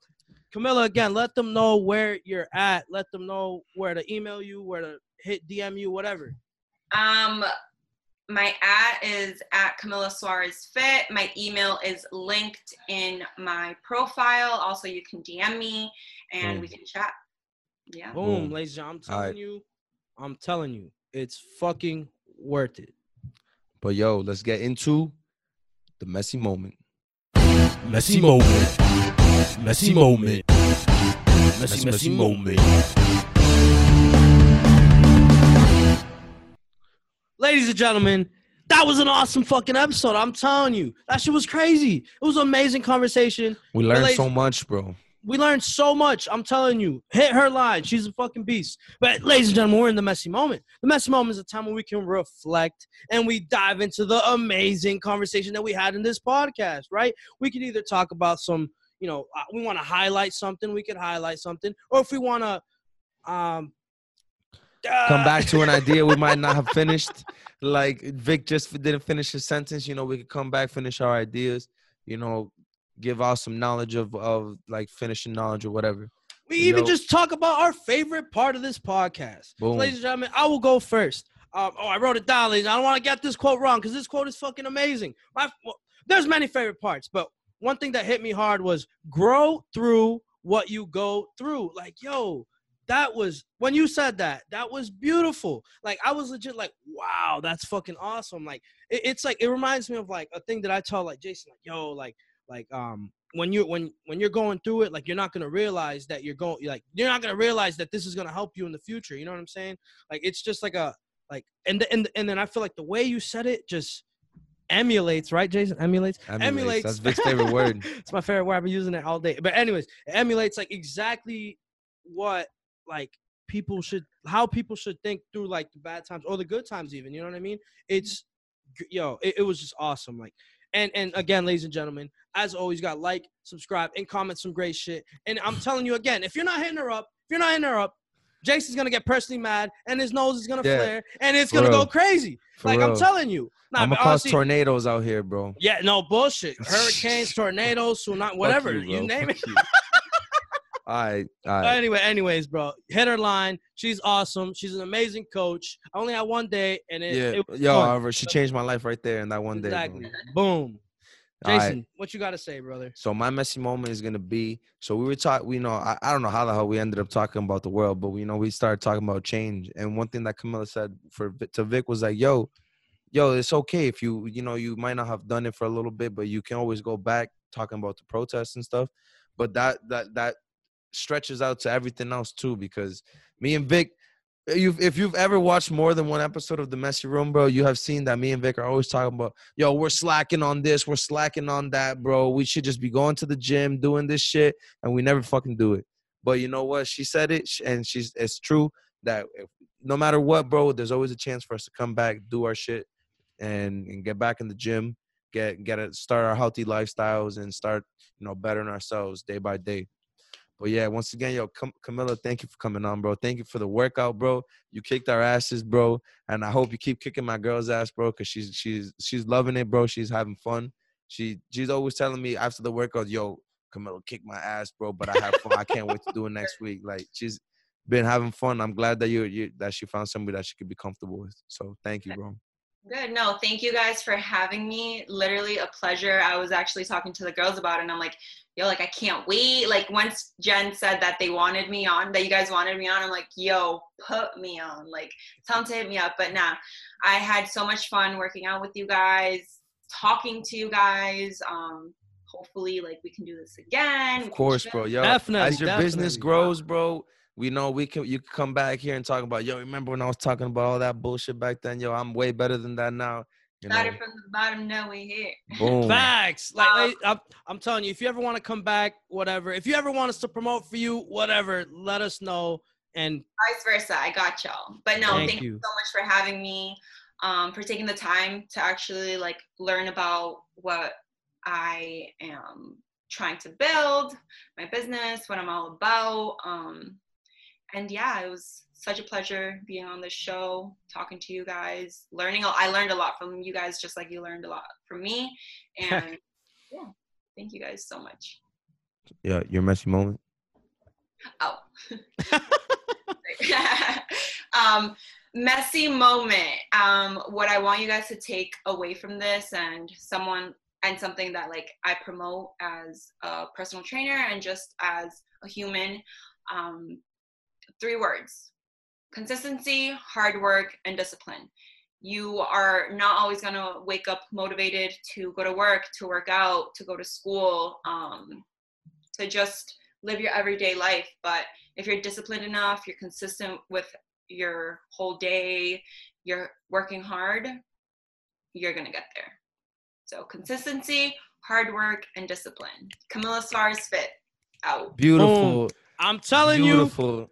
S2: Camilla, again, let them know where you're at. Let them know where to email you, where to hit DM you, whatever.
S5: Um, my at is at Camilla Suarez Fit. My email is linked in my profile. Also, you can DM me and we can chat. Yeah.
S2: Boom,
S4: Boom.
S2: ladies and gentlemen. I'm telling
S4: right.
S2: you, I'm telling you, it's fucking worth it.
S4: But yo, let's get into the messy moment.
S3: Messy moment. Messy moment. Messy, messy moment.
S2: Ladies and gentlemen, that was an awesome fucking episode. I'm telling you, that shit was crazy. It was an amazing conversation.
S4: We learned
S2: ladies-
S4: so much, bro.
S2: We learned so much. I'm telling you, hit her line. She's a fucking beast. But ladies and gentlemen, we're in the messy moment. The messy moment is a time when we can reflect and we dive into the amazing conversation that we had in this podcast. Right? We could either talk about some, you know, uh, we want to highlight something. We could highlight something, or if we want to, um,
S4: Come back to an idea we might not have finished. Like Vic just didn't finish his sentence. You know, we could come back, finish our ideas. You know, give out some knowledge of of like finishing knowledge or whatever.
S2: We even
S4: Yo.
S2: just talk about our favorite part of this podcast.
S4: Boom.
S2: Ladies and gentlemen, I will go first. Um, oh, I wrote it down, ladies. I don't want to get this quote wrong because this quote is fucking amazing. My, well, there's many favorite parts, but one thing that hit me hard was grow through what you go through. Like, yo, that was when you said that, that was beautiful. Like, I was legit like, wow, that's fucking awesome. Like, it, it's like it reminds me of like a thing that I tell like Jason, like, yo, like, like um when you're when when you're going through it like you're not gonna realize that you're going like you're not gonna realize that this is gonna help you in the future you know what i'm saying like it's just like a like and th- and and then i feel like the way you said it just emulates right jason emulates
S4: Emulates. That's Vic's favorite word.
S2: it's my favorite word i've been using it all day but anyways it emulates like exactly what like people should how people should think through like the bad times or the good times even you know what i mean mm-hmm. it's yo it, it was just awesome like and and again ladies and gentlemen as always got like subscribe and comment some great shit and i'm telling you again if you're not hitting her up if you're not hitting her up jason's gonna get personally mad and his nose is gonna
S4: Yeah.
S2: flare and it's
S4: For
S2: gonna go crazy
S4: For
S2: like i'm telling you nah,
S4: I'm gonna cause
S2: honestly-
S4: tornadoes out here, bro.
S2: yeah no bullshit hurricanes tornadoes tsunami whatever you,
S4: bro.
S2: name it
S4: Fuck you. All right, all right.
S2: anyway, anyways, bro, hit her line. She's awesome. She's an amazing coach. I only had one day, and it,
S4: Yeah,
S2: it was
S4: yo. Oliver, she changed my life right there in that one day.
S2: exactly. Boom.
S4: All right.
S2: Jason, what you got to say, brother?
S4: So my messy moment is gonna be so we were talking. We know I, I don't know how the hell we ended up talking about the world, but we know we started talking about change. And one thing that Camilla said for to Vic was like, "Yo, yo, it's okay if you you know you might not have done it for a little bit, but you can always go back talking about the protests and stuff. But that that that stretches out to everything else too, because me and Vic." You've, if you've ever watched more than one episode of the Messy Room, bro, you have seen that me and Vic are always talking about yo, we're slacking on this, we're slacking on that, bro. We should just be going to the gym, doing this shit, and we never fucking do it. But you know what? She said it, and she's it's true that if, no matter what, bro, there's always a chance for us to come back, do our shit, and and get back in the gym, get get it, start our healthy lifestyles, and start you know bettering ourselves day by day. But yeah, once again, yo, Cam- Camilla, thank you for coming on, bro. Thank you for the workout, bro. You kicked our asses, bro, and I hope you keep kicking my girl's ass, bro, because she's she's she's loving it, bro. She's having fun. She she's always telling me after the workout, yo, Camilla, kick my ass, bro. But I have fun. I can't wait to do it next week. Like she's been having fun. I'm glad that you you that she found somebody that she could be comfortable with. So thank you, bro.
S5: Good. No, thank you guys for having me. Literally a pleasure. I was actually talking to the girls about it and I'm like, yo, like I can't wait. Like once Jen said that they wanted me on, that you guys wanted me on, I'm like, yo, put me on. Like tell them to hit me up. But nah, I had so much fun working out with you guys, talking to you guys. Um, hopefully like we can do this again.
S4: Of course, bro. Yo,
S2: Definitely,
S4: as your business
S2: definitely.
S4: grows, bro, we know we can. You can come back here and talk about. Yo, remember when I was talking about all that bullshit back then? Yo, I'm way better than that now. You know,
S5: Started from the bottom, now we here.
S4: boom.
S2: Facts. Like,
S5: Wow.
S2: like, I'm, I'm telling you, if you ever want to come back, whatever. If you ever want us to promote for you, whatever, let us know. And
S5: vice versa. I got y'all. But no,
S2: Thank
S5: thank, you.
S2: you.
S5: so much for having me, um, for taking the time to actually like learn about what I am trying to build, my business, what I'm all about. Um, and yeah, it was such a pleasure being on this show, talking to you guys, learning. I learned a lot from you guys, just like you learned a lot from me. And yeah, thank you guys so much.
S4: Yeah, your messy moment.
S5: Oh. um, messy moment. Um, what I want you guys to take away from this and someone and something that like I promote as a personal trainer and just as a human. Um, three words consistency, hard work, and discipline. You are not always going to wake up motivated to go to work, to work out, to go to school, um, to just live your everyday life. But if you're disciplined enough, you're consistent with your whole day, you're working hard, you're gonna get there. So consistency, hard work, and discipline. Camilla Suarez Fit out.
S4: Beautiful.
S2: I'm telling you,
S4: beautiful.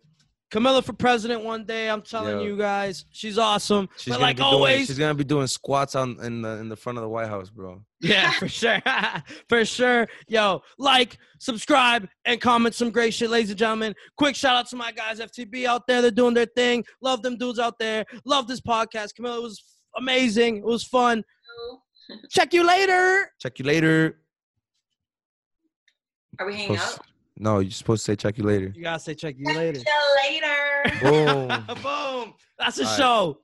S2: Camilla for president one day. I'm telling
S4: Yo.
S2: you guys, she's awesome.
S4: She's
S2: but like
S4: be doing.
S2: always,
S4: She's gonna be doing squats on in the in the front of the White House, bro.
S2: Yeah, for sure. for sure. Yo, like, subscribe, and comment some great shit, ladies and gentlemen. Quick shout out to my guys, FTB out there. They're doing their thing. Love them dudes out there. Love this podcast. Camilla, it was amazing. It was fun. Check you later.
S4: Check you later.
S5: Are we hanging
S4: Supposed-
S5: up?
S4: No, you're supposed to say check you later.
S2: You gotta say check you later.
S5: See you later.
S4: Boom.
S2: Boom. That's a
S4: All right.
S2: show.